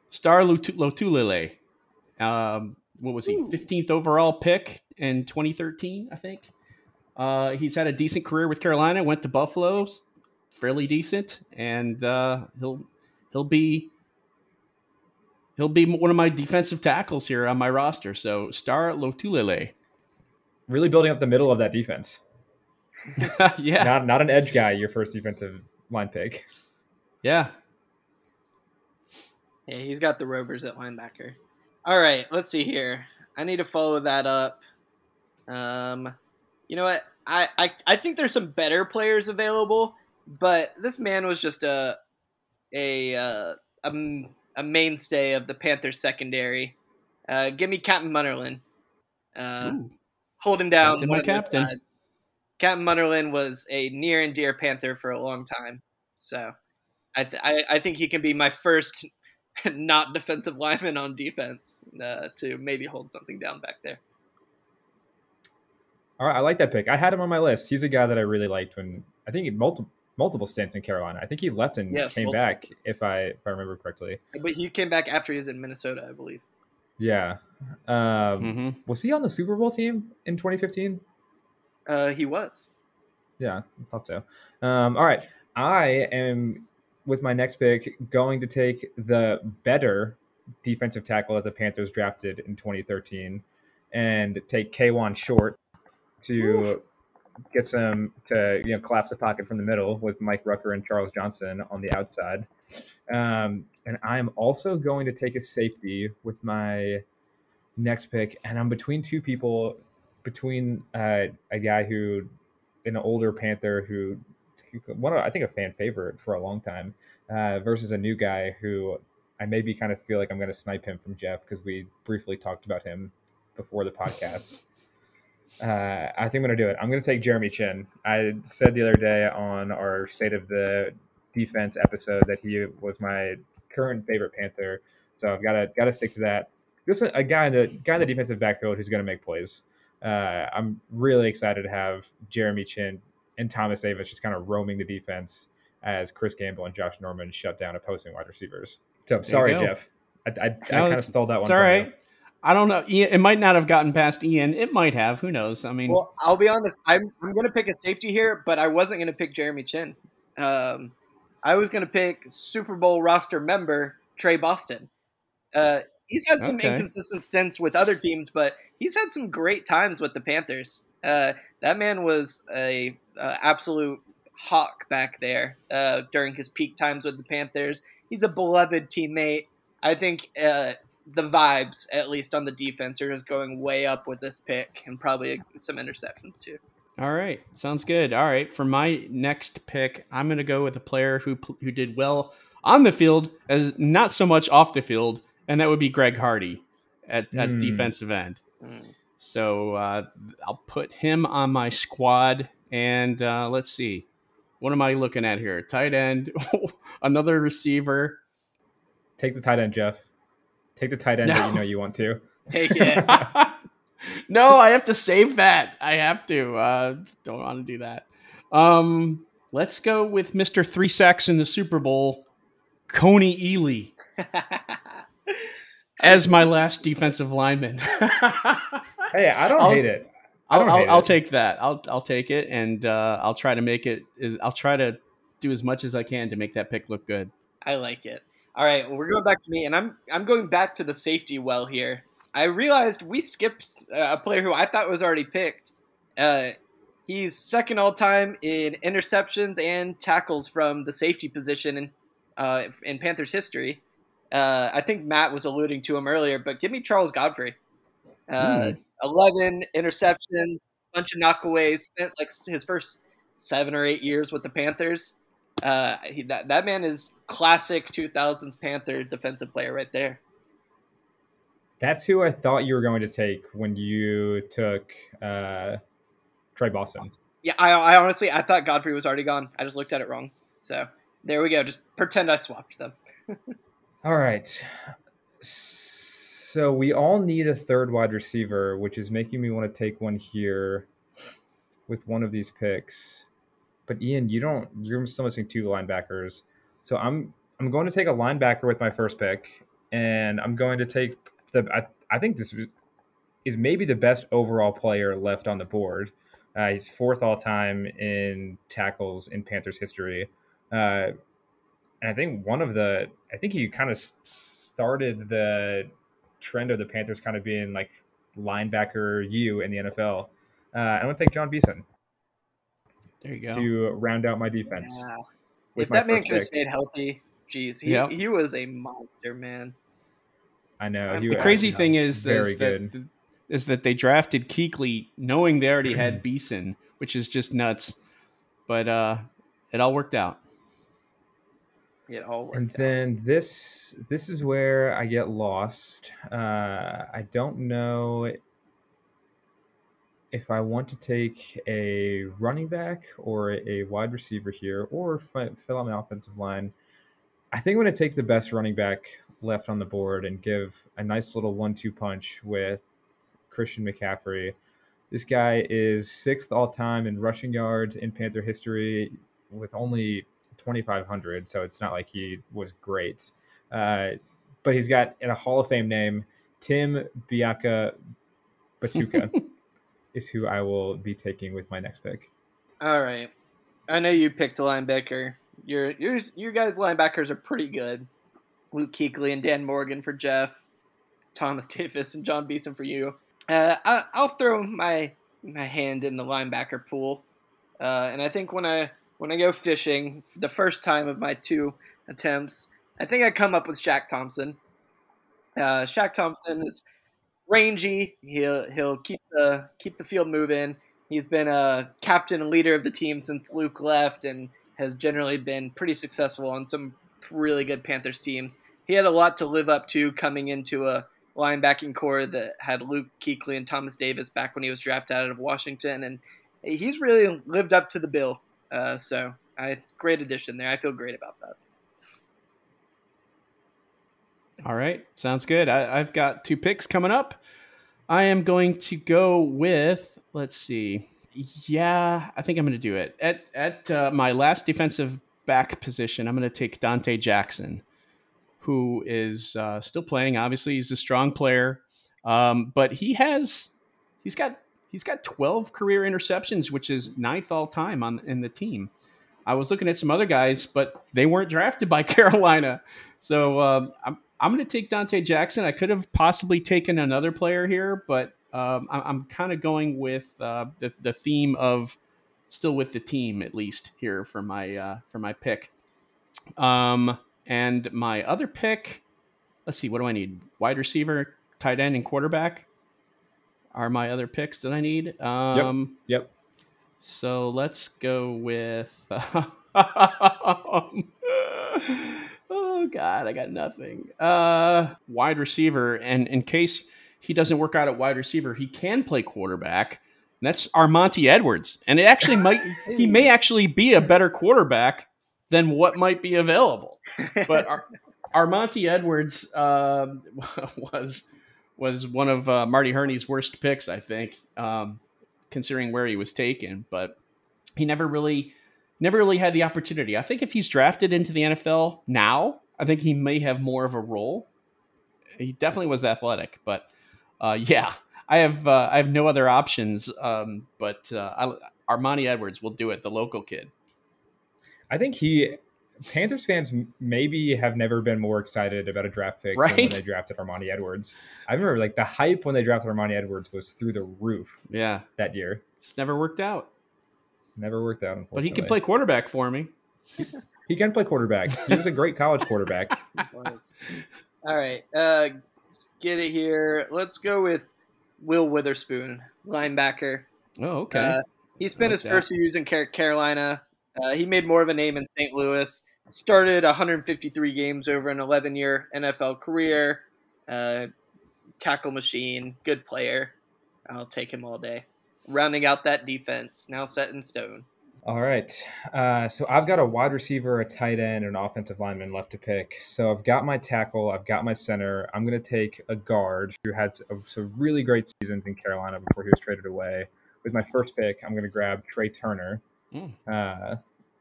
Star Lotu- Lotulelei. Um, what was he? Fifteenth overall pick in 2013, I think. Uh, he's had a decent career with Carolina. Went to Buffalo, fairly decent, and uh, he'll he'll be he'll be one of my defensive tackles here on my roster. So Star Lotulelei. Really building up the middle of that defense. *laughs* yeah, Not not an edge guy. Your first defensive line pick. yeah. Yeah, he's got the Rovers at linebacker. All right, let's see here. I need to follow that up. Um, you know what? I, I I think there's some better players available, but this man was just a a uh, a, m- a mainstay of the Panthers secondary. Uh, give me Captain Munnerlyn. Uh, holding down Captain, one of captain. sides. Captain Munnerlyn was a near and dear Panther for a long time, so I th- I, I think he can be my first *laughs* not defensive lineman on defense uh, to maybe hold something down back there. All right, I like that pick. I had him on my list. He's a guy that I really liked when I think he multiple multiple stints in Carolina. I think he left and Yes, came back stints. if I if I remember correctly. But he came back after he was in Minnesota, I believe. Yeah. Um, hmm Was he on the Super Bowl team in 2015? Uh, he was. Yeah, I thought so. Um, all right, I am with my next pick going to take the better defensive tackle that the Panthers drafted in 2013 and take Kawann short to get some to you know collapse the pocket from the middle with Mike Rucker and Charles Johnson on the outside. Um, and I'm also going to take a safety with my next pick, and I'm between two people, between uh, a guy who, an older Panther who, who one of, I think a fan favorite for a long time, uh, versus a new guy who I maybe kind of feel like I'm going to snipe him from Jeff because we briefly talked about him before the podcast. *laughs* Uh, I think I'm going to do it. I'm going to take Jeremy Chinn. I said the other day on our State of the Defense episode that he was my current favorite Panther. So I've got to got to stick to that. Just a, a guy in the guy in the defensive backfield who's going to make plays. Uh, I'm really excited to have Jeremy Chinn and Thomas Davis just kind of roaming the defense as Chris Gamble and Josh Norman shut down opposing wide receivers. So sorry. Jeff. I, I, I kind of stole that one. It's all right. you. I don't know. It might not have gotten past Ian. It might have. Who knows? I mean, Well, I'll be honest. I'm I'm gonna pick a safety here, but I wasn't gonna pick Jeremy Chinn. Um, I was gonna pick Super Bowl roster member Tre Boston. Uh, he's had some Okay. inconsistent stints with other teams, but he's had some great times with the Panthers. Uh, that man was a, uh absolute hawk back there uh, during his peak times with the Panthers. He's a beloved teammate. I think uh, the vibes, at least on the defense, are just going way up with this pick, and probably some interceptions too. all right. Sounds good. All right. For my next pick, I'm going to go with a player who who did well on the field, as not so much off the field, and that would be Greg Hardy at, at Hmm. defensive end. Mm. So uh, I'll put him on my squad, and uh, let's see. What am I looking at here? Tight end, *laughs* another receiver. Take the tight end, Jeff. Take the tight end that you know you want to. Take it. *laughs* no, I have to save that. I have to. Uh, don't want to do that. Um, let's go with Mr. Three Sacks in the Super Bowl, Kony Ealy, *laughs* as my last defensive lineman. *laughs* hey, I don't I'll- hate it. I I'll, don't I'll, hate I'll it. take that. I'll I'll take it, and uh, I'll try to make it. Is I'll try to do as much as I can to make that pick look good. I like it. All right, well, we're going back to me, and I'm I'm going back to the safety well here. I realized we skipped uh, a player who I thought was already picked. Uh, he's second all time in interceptions and tackles from the safety position in uh, in Panthers history. Uh, I think Matt was alluding to him earlier, but give me Charles Godfrey. Uh, Eleven interceptions, bunch of knockaways. Spent like his first seven or eight years with the Panthers. Uh, he, that that man is classic 2000s Panther defensive player right there. That's who I thought you were going to take when you took uh, Tre Boston. Yeah, I, I honestly I thought Godfrey was already gone. I just looked at it wrong. So there we go. Just pretend I swapped them. *laughs* All right. So we all need a third wide receiver, which is making me want to take one here with one of these picks. But Ian, you don't. You're still missing two linebackers. So I'm I'm going to take a linebacker with my first pick, and I'm going to take the. I, I think this is, maybe the best overall player left on the board. Uh, he's fourth all time in tackles in Panthers history. Uh, and I think one of the, I think he kind of started the trend of the Panthers kind of being like linebacker you in the NFL. Uh, I'm going to take Jon Beason There you go. to round out my defense. Yeah. If that man first could have stayed healthy, geez, he, Yep. he was a monster, man. I know. The he the crazy thing is, very is good. that is that they drafted Kuechly knowing they already had Beason, which is just nuts. But uh, it all worked out. It all worked and out. then this this is where I get lost. Uh, I don't know if I want to take a running back or a wide receiver here, or fi- fill out my offensive line. I think I'm going to take the best running back left on the board and give a nice little one-two punch with Christian McCaffrey. This guy is sixth all time in rushing yards in Panther history with only 2,500, so it's not like he was great. Uh, but he's got in a Hall of Fame name, Tim Biaka Batuka *laughs* is who I will be taking with my next pick. All right. I know you picked a linebacker. Your your your guys' linebackers are pretty good. Luke Kuechly and Dan Morgan for Jeff, Thomas *laughs* Davis and Jon Beason for you. Uh, I, I'll throw my my hand in the linebacker pool, uh, and I think when I when I go fishing the first time of my two attempts, I think I come up with Shaq Thompson. Uh, Shaq Thompson is rangy. He'll he'll keep the keep the field moving. He's been a captain and leader of the team since Luke left, and has generally been pretty successful on some really good Panthers teams. He had a lot to live up to coming into a linebacking core that had Luke Kuechly and Thomas Davis back when he was drafted out of Washington, and he's really lived up to the bill. Uh, so, I great addition there. I feel great about that. All right, sounds good. I, I've got two picks coming up. I am going to go with. Let's see. Yeah, I think I'm going to do it at at uh, my last defensive back position. I'm going to take Donte Jackson, who is uh, still playing. Obviously, he's a strong player, um, but he has he's got he's got 12 career interceptions, which is ninth all time on in the team. I was looking at some other guys, but they weren't drafted by *laughs* Carolina, so um, I'm I'm going to take Donte Jackson. I could have possibly taken another player here, but um, I- I'm kind of going with uh, the the theme of still with the team at least here for my uh, for my pick. Um, and my other pick, let's see, what do I need? Wide receiver, tight end, and quarterback are my other picks that I need. Um, Yep. so let's go with. *laughs* oh God, I got nothing. Uh, wide receiver, and in case he doesn't work out at wide receiver, he can play quarterback. And that's Armanti Edwards, and it actually might he may *laughs* actually be a better quarterback than what might be available. But Ar- Armanti Edwards um, *laughs* was was one of uh, Marty Hurney's worst picks, I think, um, considering where he was taken. But he never really never really had the opportunity. I think if he's drafted into the NFL now, I think he may have more of a role. He definitely was athletic, but uh, yeah, I have uh, I have no other options. Um, but uh, I, Armanti Edwards will do it. The local kid. I think he Panthers fans maybe have never been more excited about a draft pick right? when they drafted Armanti Edwards. I remember like the hype when they drafted Armanti Edwards was through the roof. Yeah, that year. It's never worked out. Never worked out. But he can play quarterback for me. *laughs* he can play quarterback. He was a great college quarterback. *laughs* All right, uh, get it here. Let's go with Will Witherspoon, linebacker. Oh, okay. Uh, he spent like his that. first few years in Carolina. Uh, he made more of a name in St. Louis. Started 153 games over an 11 year NFL career. Uh, tackle machine, good player. I'll take him all day. Rounding out that defense, now set in stone. All right. Uh, so I've got a wide receiver, a tight end, and an offensive lineman left to pick. So I've got my tackle, I've got my center. I'm going to take a guard who had some really great seasons in Carolina before he was traded away. With my first pick, I'm going to grab Trai Turner. Mm. Uh,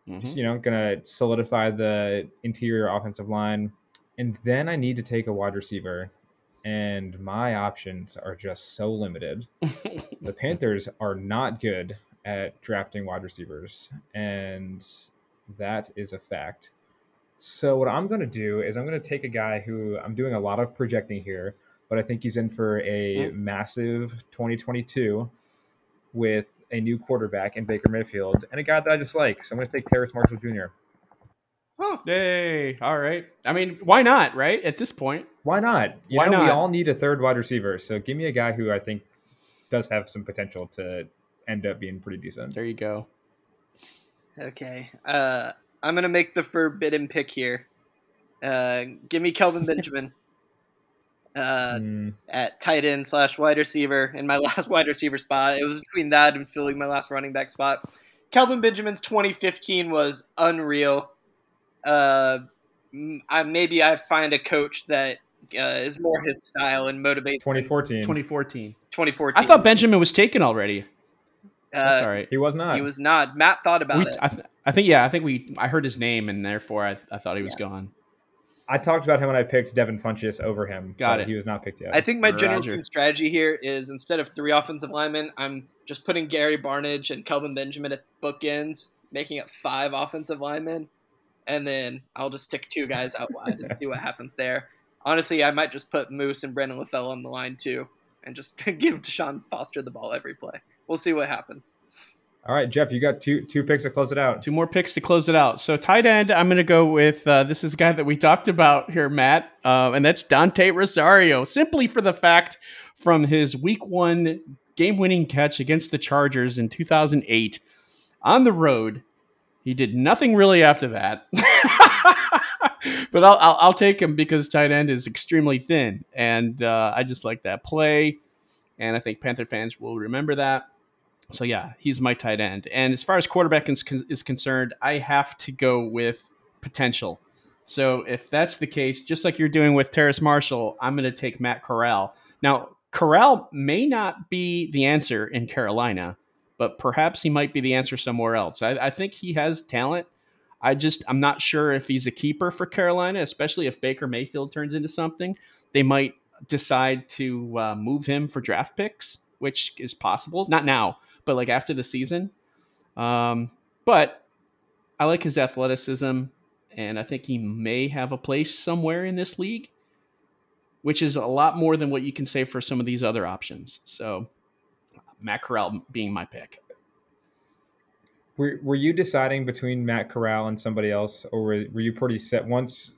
mm-hmm. you know, going to solidify the interior offensive line. And then I need to take a wide receiver. And my options are just so limited. *laughs* the Panthers are not good at drafting wide receivers. And that is a fact. So, what I'm going to do is I'm going to take a guy who I'm doing a lot of projecting here, but I think he's in for a mm-hmm. massive 2022 with a new quarterback in Baker Mayfield and a guy that I just like. So I'm going to take Terrace Marshall Jr. Oh, yay! All right. I mean, why not? Right at this point, why not? You why know, not? We all need a third wide receiver. So give me a guy who I think does have some potential to end up being pretty decent. There you go. Okay. Uh, I'm gonna make the forbidden pick here. Uh, give me Kelvin *laughs* Benjamin uh, mm. at tight end slash wide receiver in my *laughs* last wide receiver spot. It was between that and filling my last running back spot. Kelvin Benjamin's 2015 was unreal. Uh, I, maybe I find a coach that uh, is more his style and motivates. 2014. 2014. 2014. I thought Benjamin was taken already. Uh, That's He was not. He was not. Matt thought about we, it. I, th- I, think yeah. I think we. I heard his name, and therefore I, I thought he was yeah. gone. I talked about him when I picked Devin Funchess over him. Got it. He was not picked yet. I think my general team strategy here is instead of three offensive linemen, I'm just putting Gary Barnidge and Kelvin Benjamin at bookends, making it five offensive linemen, and then I'll just stick two guys out wide and see what happens there. Honestly, I might just put Moose and Brandon LaFell on the line too, and just *laughs* give Deshaun Foster the ball every play. We'll see what happens. All right, Jeff, you got two two picks to close it out. Two more picks to close it out. So tight end, I'm going to go with uh, this is a guy that we talked about here, Matt, uh, and that's Dante Rosario. Simply for the fact from his Week One game-winning catch against the Chargers in 2008 on the road, he did nothing really after that. *laughs* but I'll, I'll, I'll take him because tight end is extremely thin, and uh, I just like that play, and I think Panther fans will remember that. So yeah, he's my tight end. And as far as quarterback is, is concerned, I have to go with potential. So if that's the case, just like you're doing with Terrace Marshall, I'm going to take Matt Corral. Now, Corral may not be the answer in Carolina, but perhaps he might be the answer somewhere else. I, I think he has talent. I just I'm not sure if he's a keeper for Carolina, especially if Baker Mayfield turns into something. They might decide to uh, move him for draft picks, which is possible. Not now, but like after the season. Um, but I like his athleticism, and I think he may have a place somewhere in this league, which is a lot more than what you can say for some of these other options. So, Matt Corral being my pick. Were, were you deciding between Matt Corral and somebody else, or were, were you pretty set once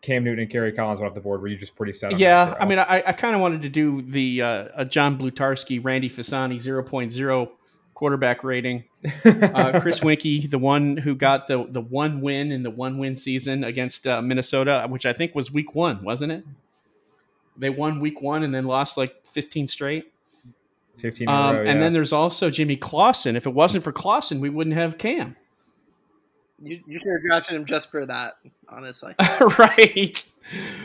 Cam Newton and Kerry Collins went off the board? Were you just pretty set? yeah, I mean, I, I kind of wanted to do the uh, John Blutarski, Randy Fasani 0.0 quarterback rating. *laughs* Uh, Chris Weinke, the one who got the the one win in the one win season against uh, Minnesota, which I think was week one, wasn't it? They won week one and then lost like 15 straight. 15 um, row, yeah. And then there's also Jimmy Clausen. If it wasn't for Clausen, we wouldn't have Cam. You, you should have drafted him just for that, honestly. *laughs* right.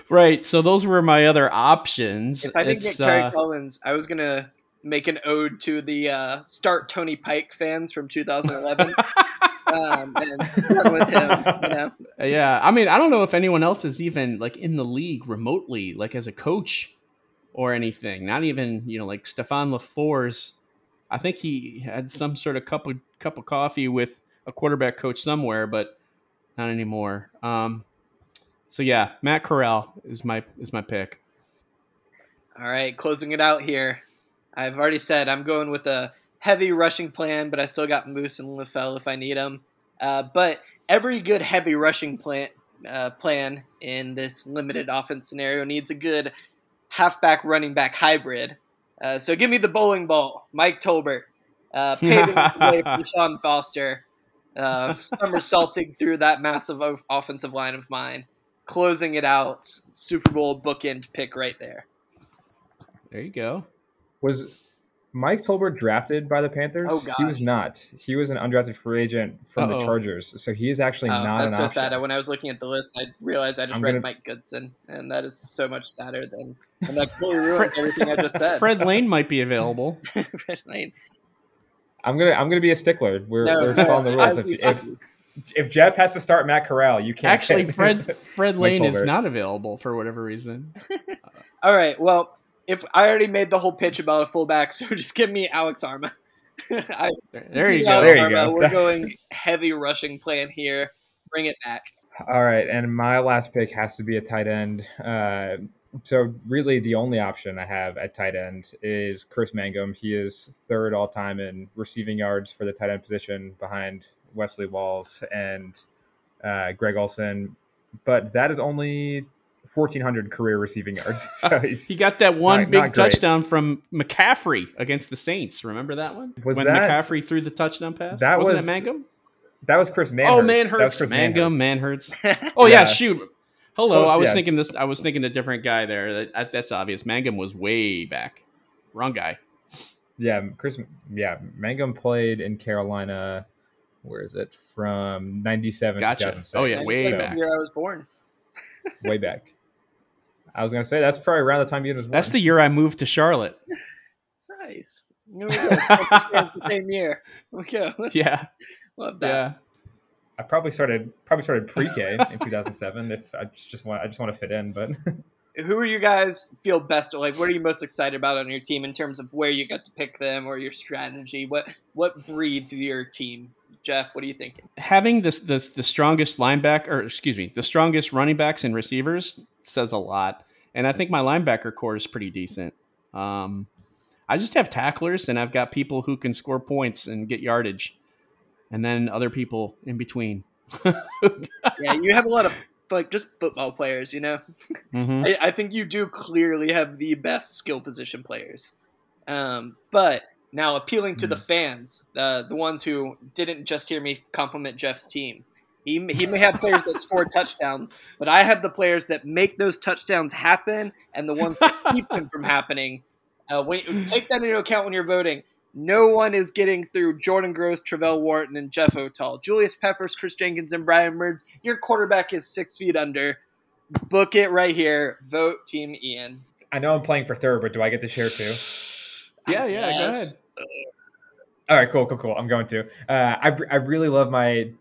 Right. So those were my other options. If I didn't get Kerry uh, Collins, I was going to make an ode to the uh, start Tony Pike fans from 2011. *laughs* um, and run with him, you know. Yeah, I mean, I don't know if anyone else is even like in the league remotely, like as a coach or anything. Not even you know like Stefan LeFors. I think he had some sort of cup of cup of coffee with a quarterback coach somewhere, but not anymore. Um, so yeah, Matt Corral is my is my pick. All right, closing it out here. I've already said I'm going with a heavy rushing plan, but I still got Moose and LaFell if I need them. Uh, but every good heavy rushing plan uh, plan in this limited offense scenario needs a good halfback running back hybrid. Uh, so give me the bowling ball, Mike Tolbert, uh, paving the *laughs* way for Sean Foster, uh, somersaulting through that massive offensive line of mine, closing it out. Super Bowl bookend pick right there. There you go. Was Mike Tolbert drafted by the Panthers? Oh, gosh. He was not. He was an undrafted free agent from Uh-oh. the Chargers. So he is actually Oh, not that's an so option. sad. When I was looking at the list, I realized I just I'm read gonna- Mike Goodson, and that is so much sadder than. And that completely *laughs* ruins everything I just said. Fred Lane might be *laughs* available. Fred Lane. I'm gonna I'm gonna be a stickler. We're, No, we're no, following the rules. If, if, if Jeff has to start Matt Corral, you can't. Actually, Fred *laughs* Fred Lane is not available for whatever reason. All right. Well, if I already made the whole pitch about a fullback, *laughs* so just give me Alex Armah. *laughs* I, There, just there give you go. Alex There you Armah. go. We're *laughs* going heavy rushing plan here. Bring it back. All right, and my last pick has to be a tight end. Uh, so really, the only option I have at tight end is Chris Mangum. He is third all time in receiving yards for the tight end position, behind Wesley Walls and uh, Greg Olsen. But that is only 1,400 career receiving yards. *laughs* So He got that one Not- big not touchdown from McCaffrey against the Saints. Remember that one? Was when that- McCaffrey threw the touchdown pass? That Wasn't was- it Mangum? that was Chris Manhertz. Oh, man That was hurts. Chris Mangum, Manhertz. man. *laughs* Oh yeah, Yeah. shoot. Hello, Close, I was yeah. thinking this. I was thinking a different guy there. That, that's obvious. Mangum was way back. Wrong guy. Yeah, Chris. Yeah, Mangum played in Carolina. Where is it from? '97 Gotcha. 2006. Oh, yeah, way That's the back. year I was born. way back. I was gonna say that's probably around the time you was born. That's the year I moved to Charlotte. Nice. There we go. the same year. There we go. *laughs* Yeah, Love that. yeah. I probably started probably started pre-K in 2007. If I just, just want I just want to fit in, but *laughs* Who are you guys feel best? Like, what are you most excited about on your team in terms of where you got to pick them or your strategy? What what breathed your team? Jeff, what are you thinking? Having this, this the strongest linebacker, or excuse me, the strongest running backs and receivers says a lot. And I think my linebacker core is pretty decent. Um, I just have tacklers, and I've got people who can score points and get yardage, and then other people in between. *laughs* Yeah, you have a lot of like just football players. You know, Mhm. I, I think you do clearly have the best skill position players. Um, but now appealing to the fans, uh, the ones who didn't just hear me compliment Jeff's team. He, he may have players that score touchdowns, but I have the players that make those touchdowns happen and the ones that keep them from happening. Uh, when, take that into account when you're voting. No one is getting through Jordan Gross, Travelle Wharton, and Jeff Otah. Julius Peppers, Chris Jenkins, and Brian Mertz. Your quarterback is six feet under. Book it right here. Vote Team Ian. I know I'm playing for third, but do I get to share too? Yeah, I yeah, go guess. All right, cool, cool, cool. I'm going to. Uh, I I really love my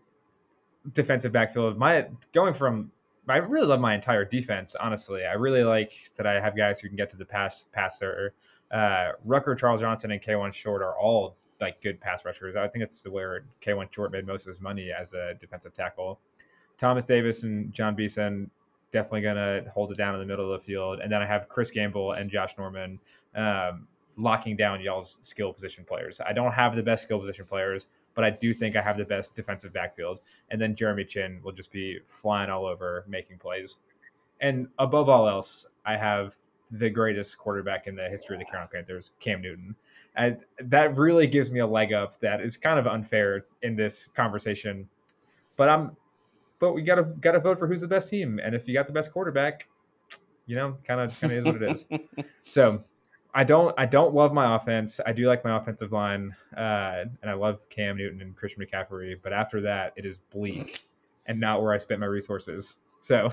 defensive backfield. My going from I really love my entire defense. Honestly, I really like that I have guys who can get to the pass passer. Uh, Rucker, Charles Johnson, and Kawann Short are all like good pass rushers. I think it's the where Kawann Short made most of his money as a defensive tackle. Thomas Davis and Jon Beason definitely gonna hold it down in the middle of the field, and then I have Chris Gamble and Josh Norman um, locking down y'all's skill position players. I don't have the best skill position players, but I do think I have the best defensive backfield. And then Jeremy Chinn will just be flying all over, making plays. And above all else, I have the greatest quarterback in the history of the Carolina Panthers, Cam Newton. And that really gives me a leg up that is kind of unfair in this conversation. But I'm but we gotta gotta vote for who's the best team. And if you got the best quarterback, you know, kind of kind of is what it is. *laughs* So I don't I don't love my offense. I do like my offensive line, uh, and I love Cam Newton and Christian McCaffrey. But after that, it is bleak and not where I spent my resources. So,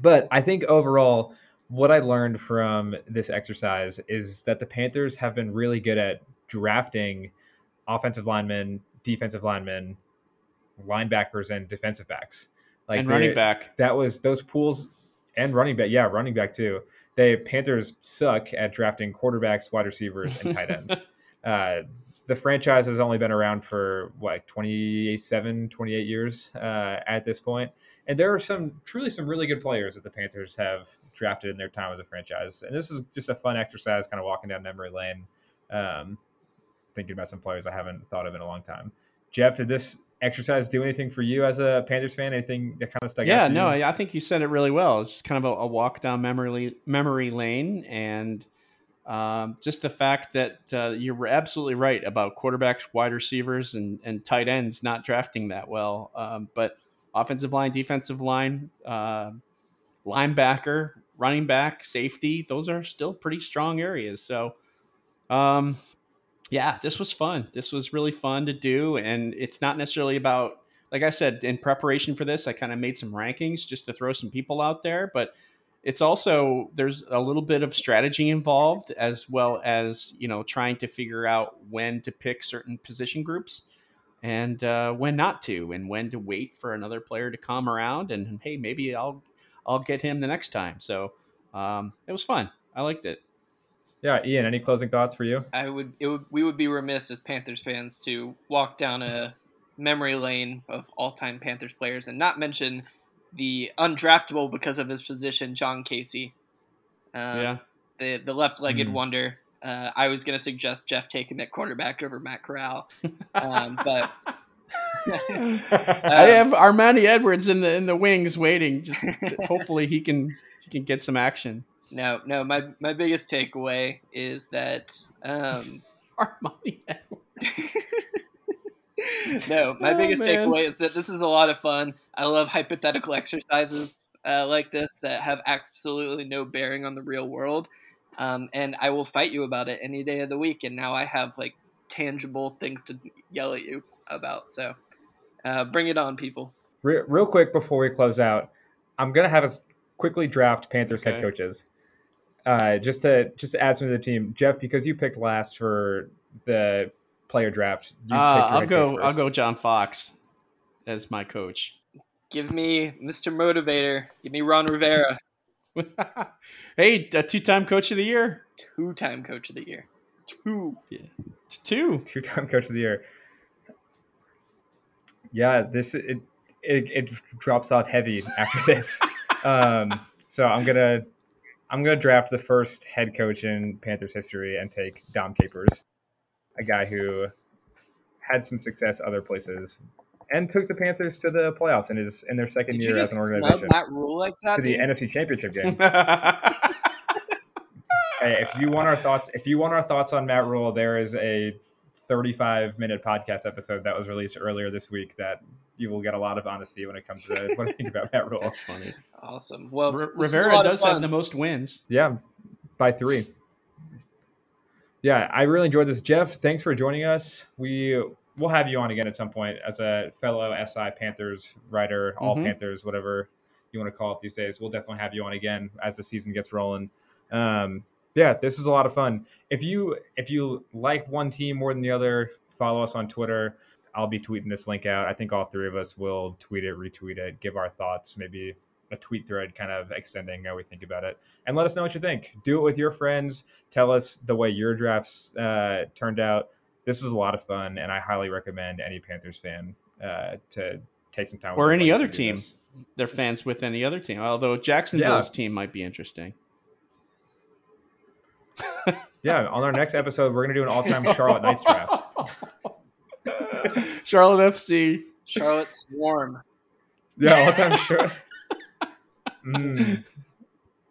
but I think overall, what I learned from this exercise is that the Panthers have been really good at drafting offensive linemen, defensive linemen, linebackers, and defensive backs. Like and running back. That was those pools and running back. Yeah, running back too. They Panthers suck at drafting quarterbacks, wide receivers, and tight ends. *laughs* uh, the franchise has only been around for what 27, 28 years uh, at this point, and there are some truly some really good players that the Panthers have drafted in their time as a franchise. And this is just a fun exercise, kind of walking down memory lane, um, thinking about some players I haven't thought of in a long time. Jeff, did this exercise do anything for you as a Panthers fan? Anything that kind of stuck yeah, out? Yeah, no, I think you said it really well. It's kind of a, a walk down memory memory lane, and um, just the fact that uh, you're absolutely right about quarterbacks, wide receivers, and and tight ends not drafting that well, um, but offensive line, defensive line, uh, linebacker, running back, safety, those are still pretty strong areas. So. Um, yeah, this was fun. This was really fun to do. And it's not necessarily about, like I said, in preparation for this, I kind of made some rankings just to throw some people out there. But it's also, there's a little bit of strategy involved as well as, you know, trying to figure out when to pick certain position groups and uh, when not to, and when to wait for another player to come around. And hey, maybe I'll, I'll get him the next time. So um, it was fun. I liked it. Yeah, Ian, any closing thoughts for you? I would it would we would be remiss as Panthers fans to walk down a memory lane of all-time Panthers players and not mention the undraftable because of his position John Kasay. Um, yeah. The the left-legged mm. wonder. Uh, I was going to suggest Jeff take him at quarterback over Matt Corral, um, but um, *laughs* I have Armanti Edwards in the in the wings waiting. Just *laughs* hopefully he can he can get some action. No, no. My my biggest takeaway is that um, *laughs* Armanti *laughs* no, my oh, biggest man. takeaway is that this is a lot of fun. I love hypothetical exercises uh, like this that have absolutely no bearing on the real world, um, and I will fight you about it any day of the week. And now I have like tangible things to yell at you about. So uh, bring it on, people. Real quick before we close out, I'm gonna have us quickly draft Panthers okay. head coaches uh, just to just to add some to the team, Jeff, because you picked last for the player draft. Uh, I'll go. I'll go. John Fox as my coach. Give me Mr. Motivator. Give me Ron Rivera. *laughs* hey, a two-time coach of the year. Two-time coach of the year. Two. Yeah. Two. Two-time coach of the year. Yeah, this it it, it drops off heavy after this. *laughs* um, so I'm gonna I'm going to draft the first head coach in Panthers history and take Dom Capers, a guy who had some success other places and took the Panthers to the playoffs in his in their second Did year as an organization. That rule like that to the NFC Championship game. *laughs* hey, if you want our thoughts, if you want our thoughts on Matt Rhule, there is a 35 minute podcast episode that was released earlier this week that you will get a lot of honesty when it comes to *laughs* what I think about Matt Rhule. That's funny. Awesome. Well, R- Rivera does have the most wins. Yeah, by three. Yeah, I really enjoyed this. Jeff, thanks for joining us. We will have you on again at some point as a fellow SI Panthers writer, all mm-hmm. Panthers, whatever you want to call it these days. We'll definitely have you on again as the season gets rolling. Um, yeah, this is a lot of fun. If you if you like one team more than the other, follow us on Twitter. I'll be tweeting this link out. I think all three of us will tweet it, retweet it, give our thoughts, maybe a tweet thread kind of extending how we think about it, and let us know what you think. Do it with your friends. Tell us the way your drafts uh, turned out. This is a lot of fun, and I highly recommend any Panthers fan uh, to take some time. Or any other team. This. They're fans with any other team. Although Jacksonville's yeah. team might be interesting. *laughs* yeah, on our next episode, we're gonna do an all-time Charlotte Knights draft. *laughs* Charlotte FC. Charlotte Swarm. Yeah, all-time Charlotte. Mm.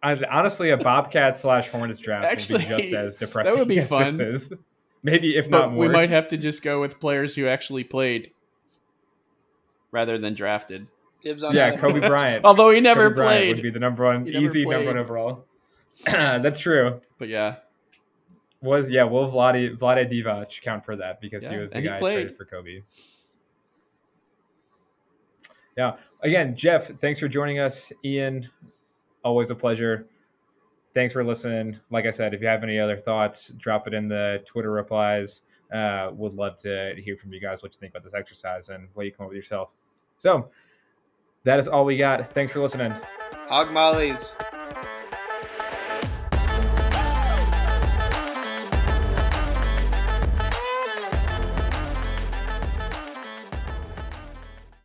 I, honestly, a Bobcat slash Hornets draft Actually, would be just as depressing. That would be fun. Maybe if but not more. We might have to just go with players who actually played rather than drafted. Dibs on yeah, Kobe *laughs* Bryant. Although he never Kobe played, would be the number one, easy number one overall. *clears throat* That's true. But yeah, was yeah. Will Vlade Vlade Divac count for that because yeah, he was the guy traded for Kobe. Yeah. Again, Jeff, thanks for joining us. Ian, always a pleasure. thanks for listening. Like I said, if you have any other thoughts, drop it in the Twitter replies. Uh, would love to hear from you guys what you think about this exercise and what you come up with yourself. So that is all we got. Thanks for listening. Hog mollies.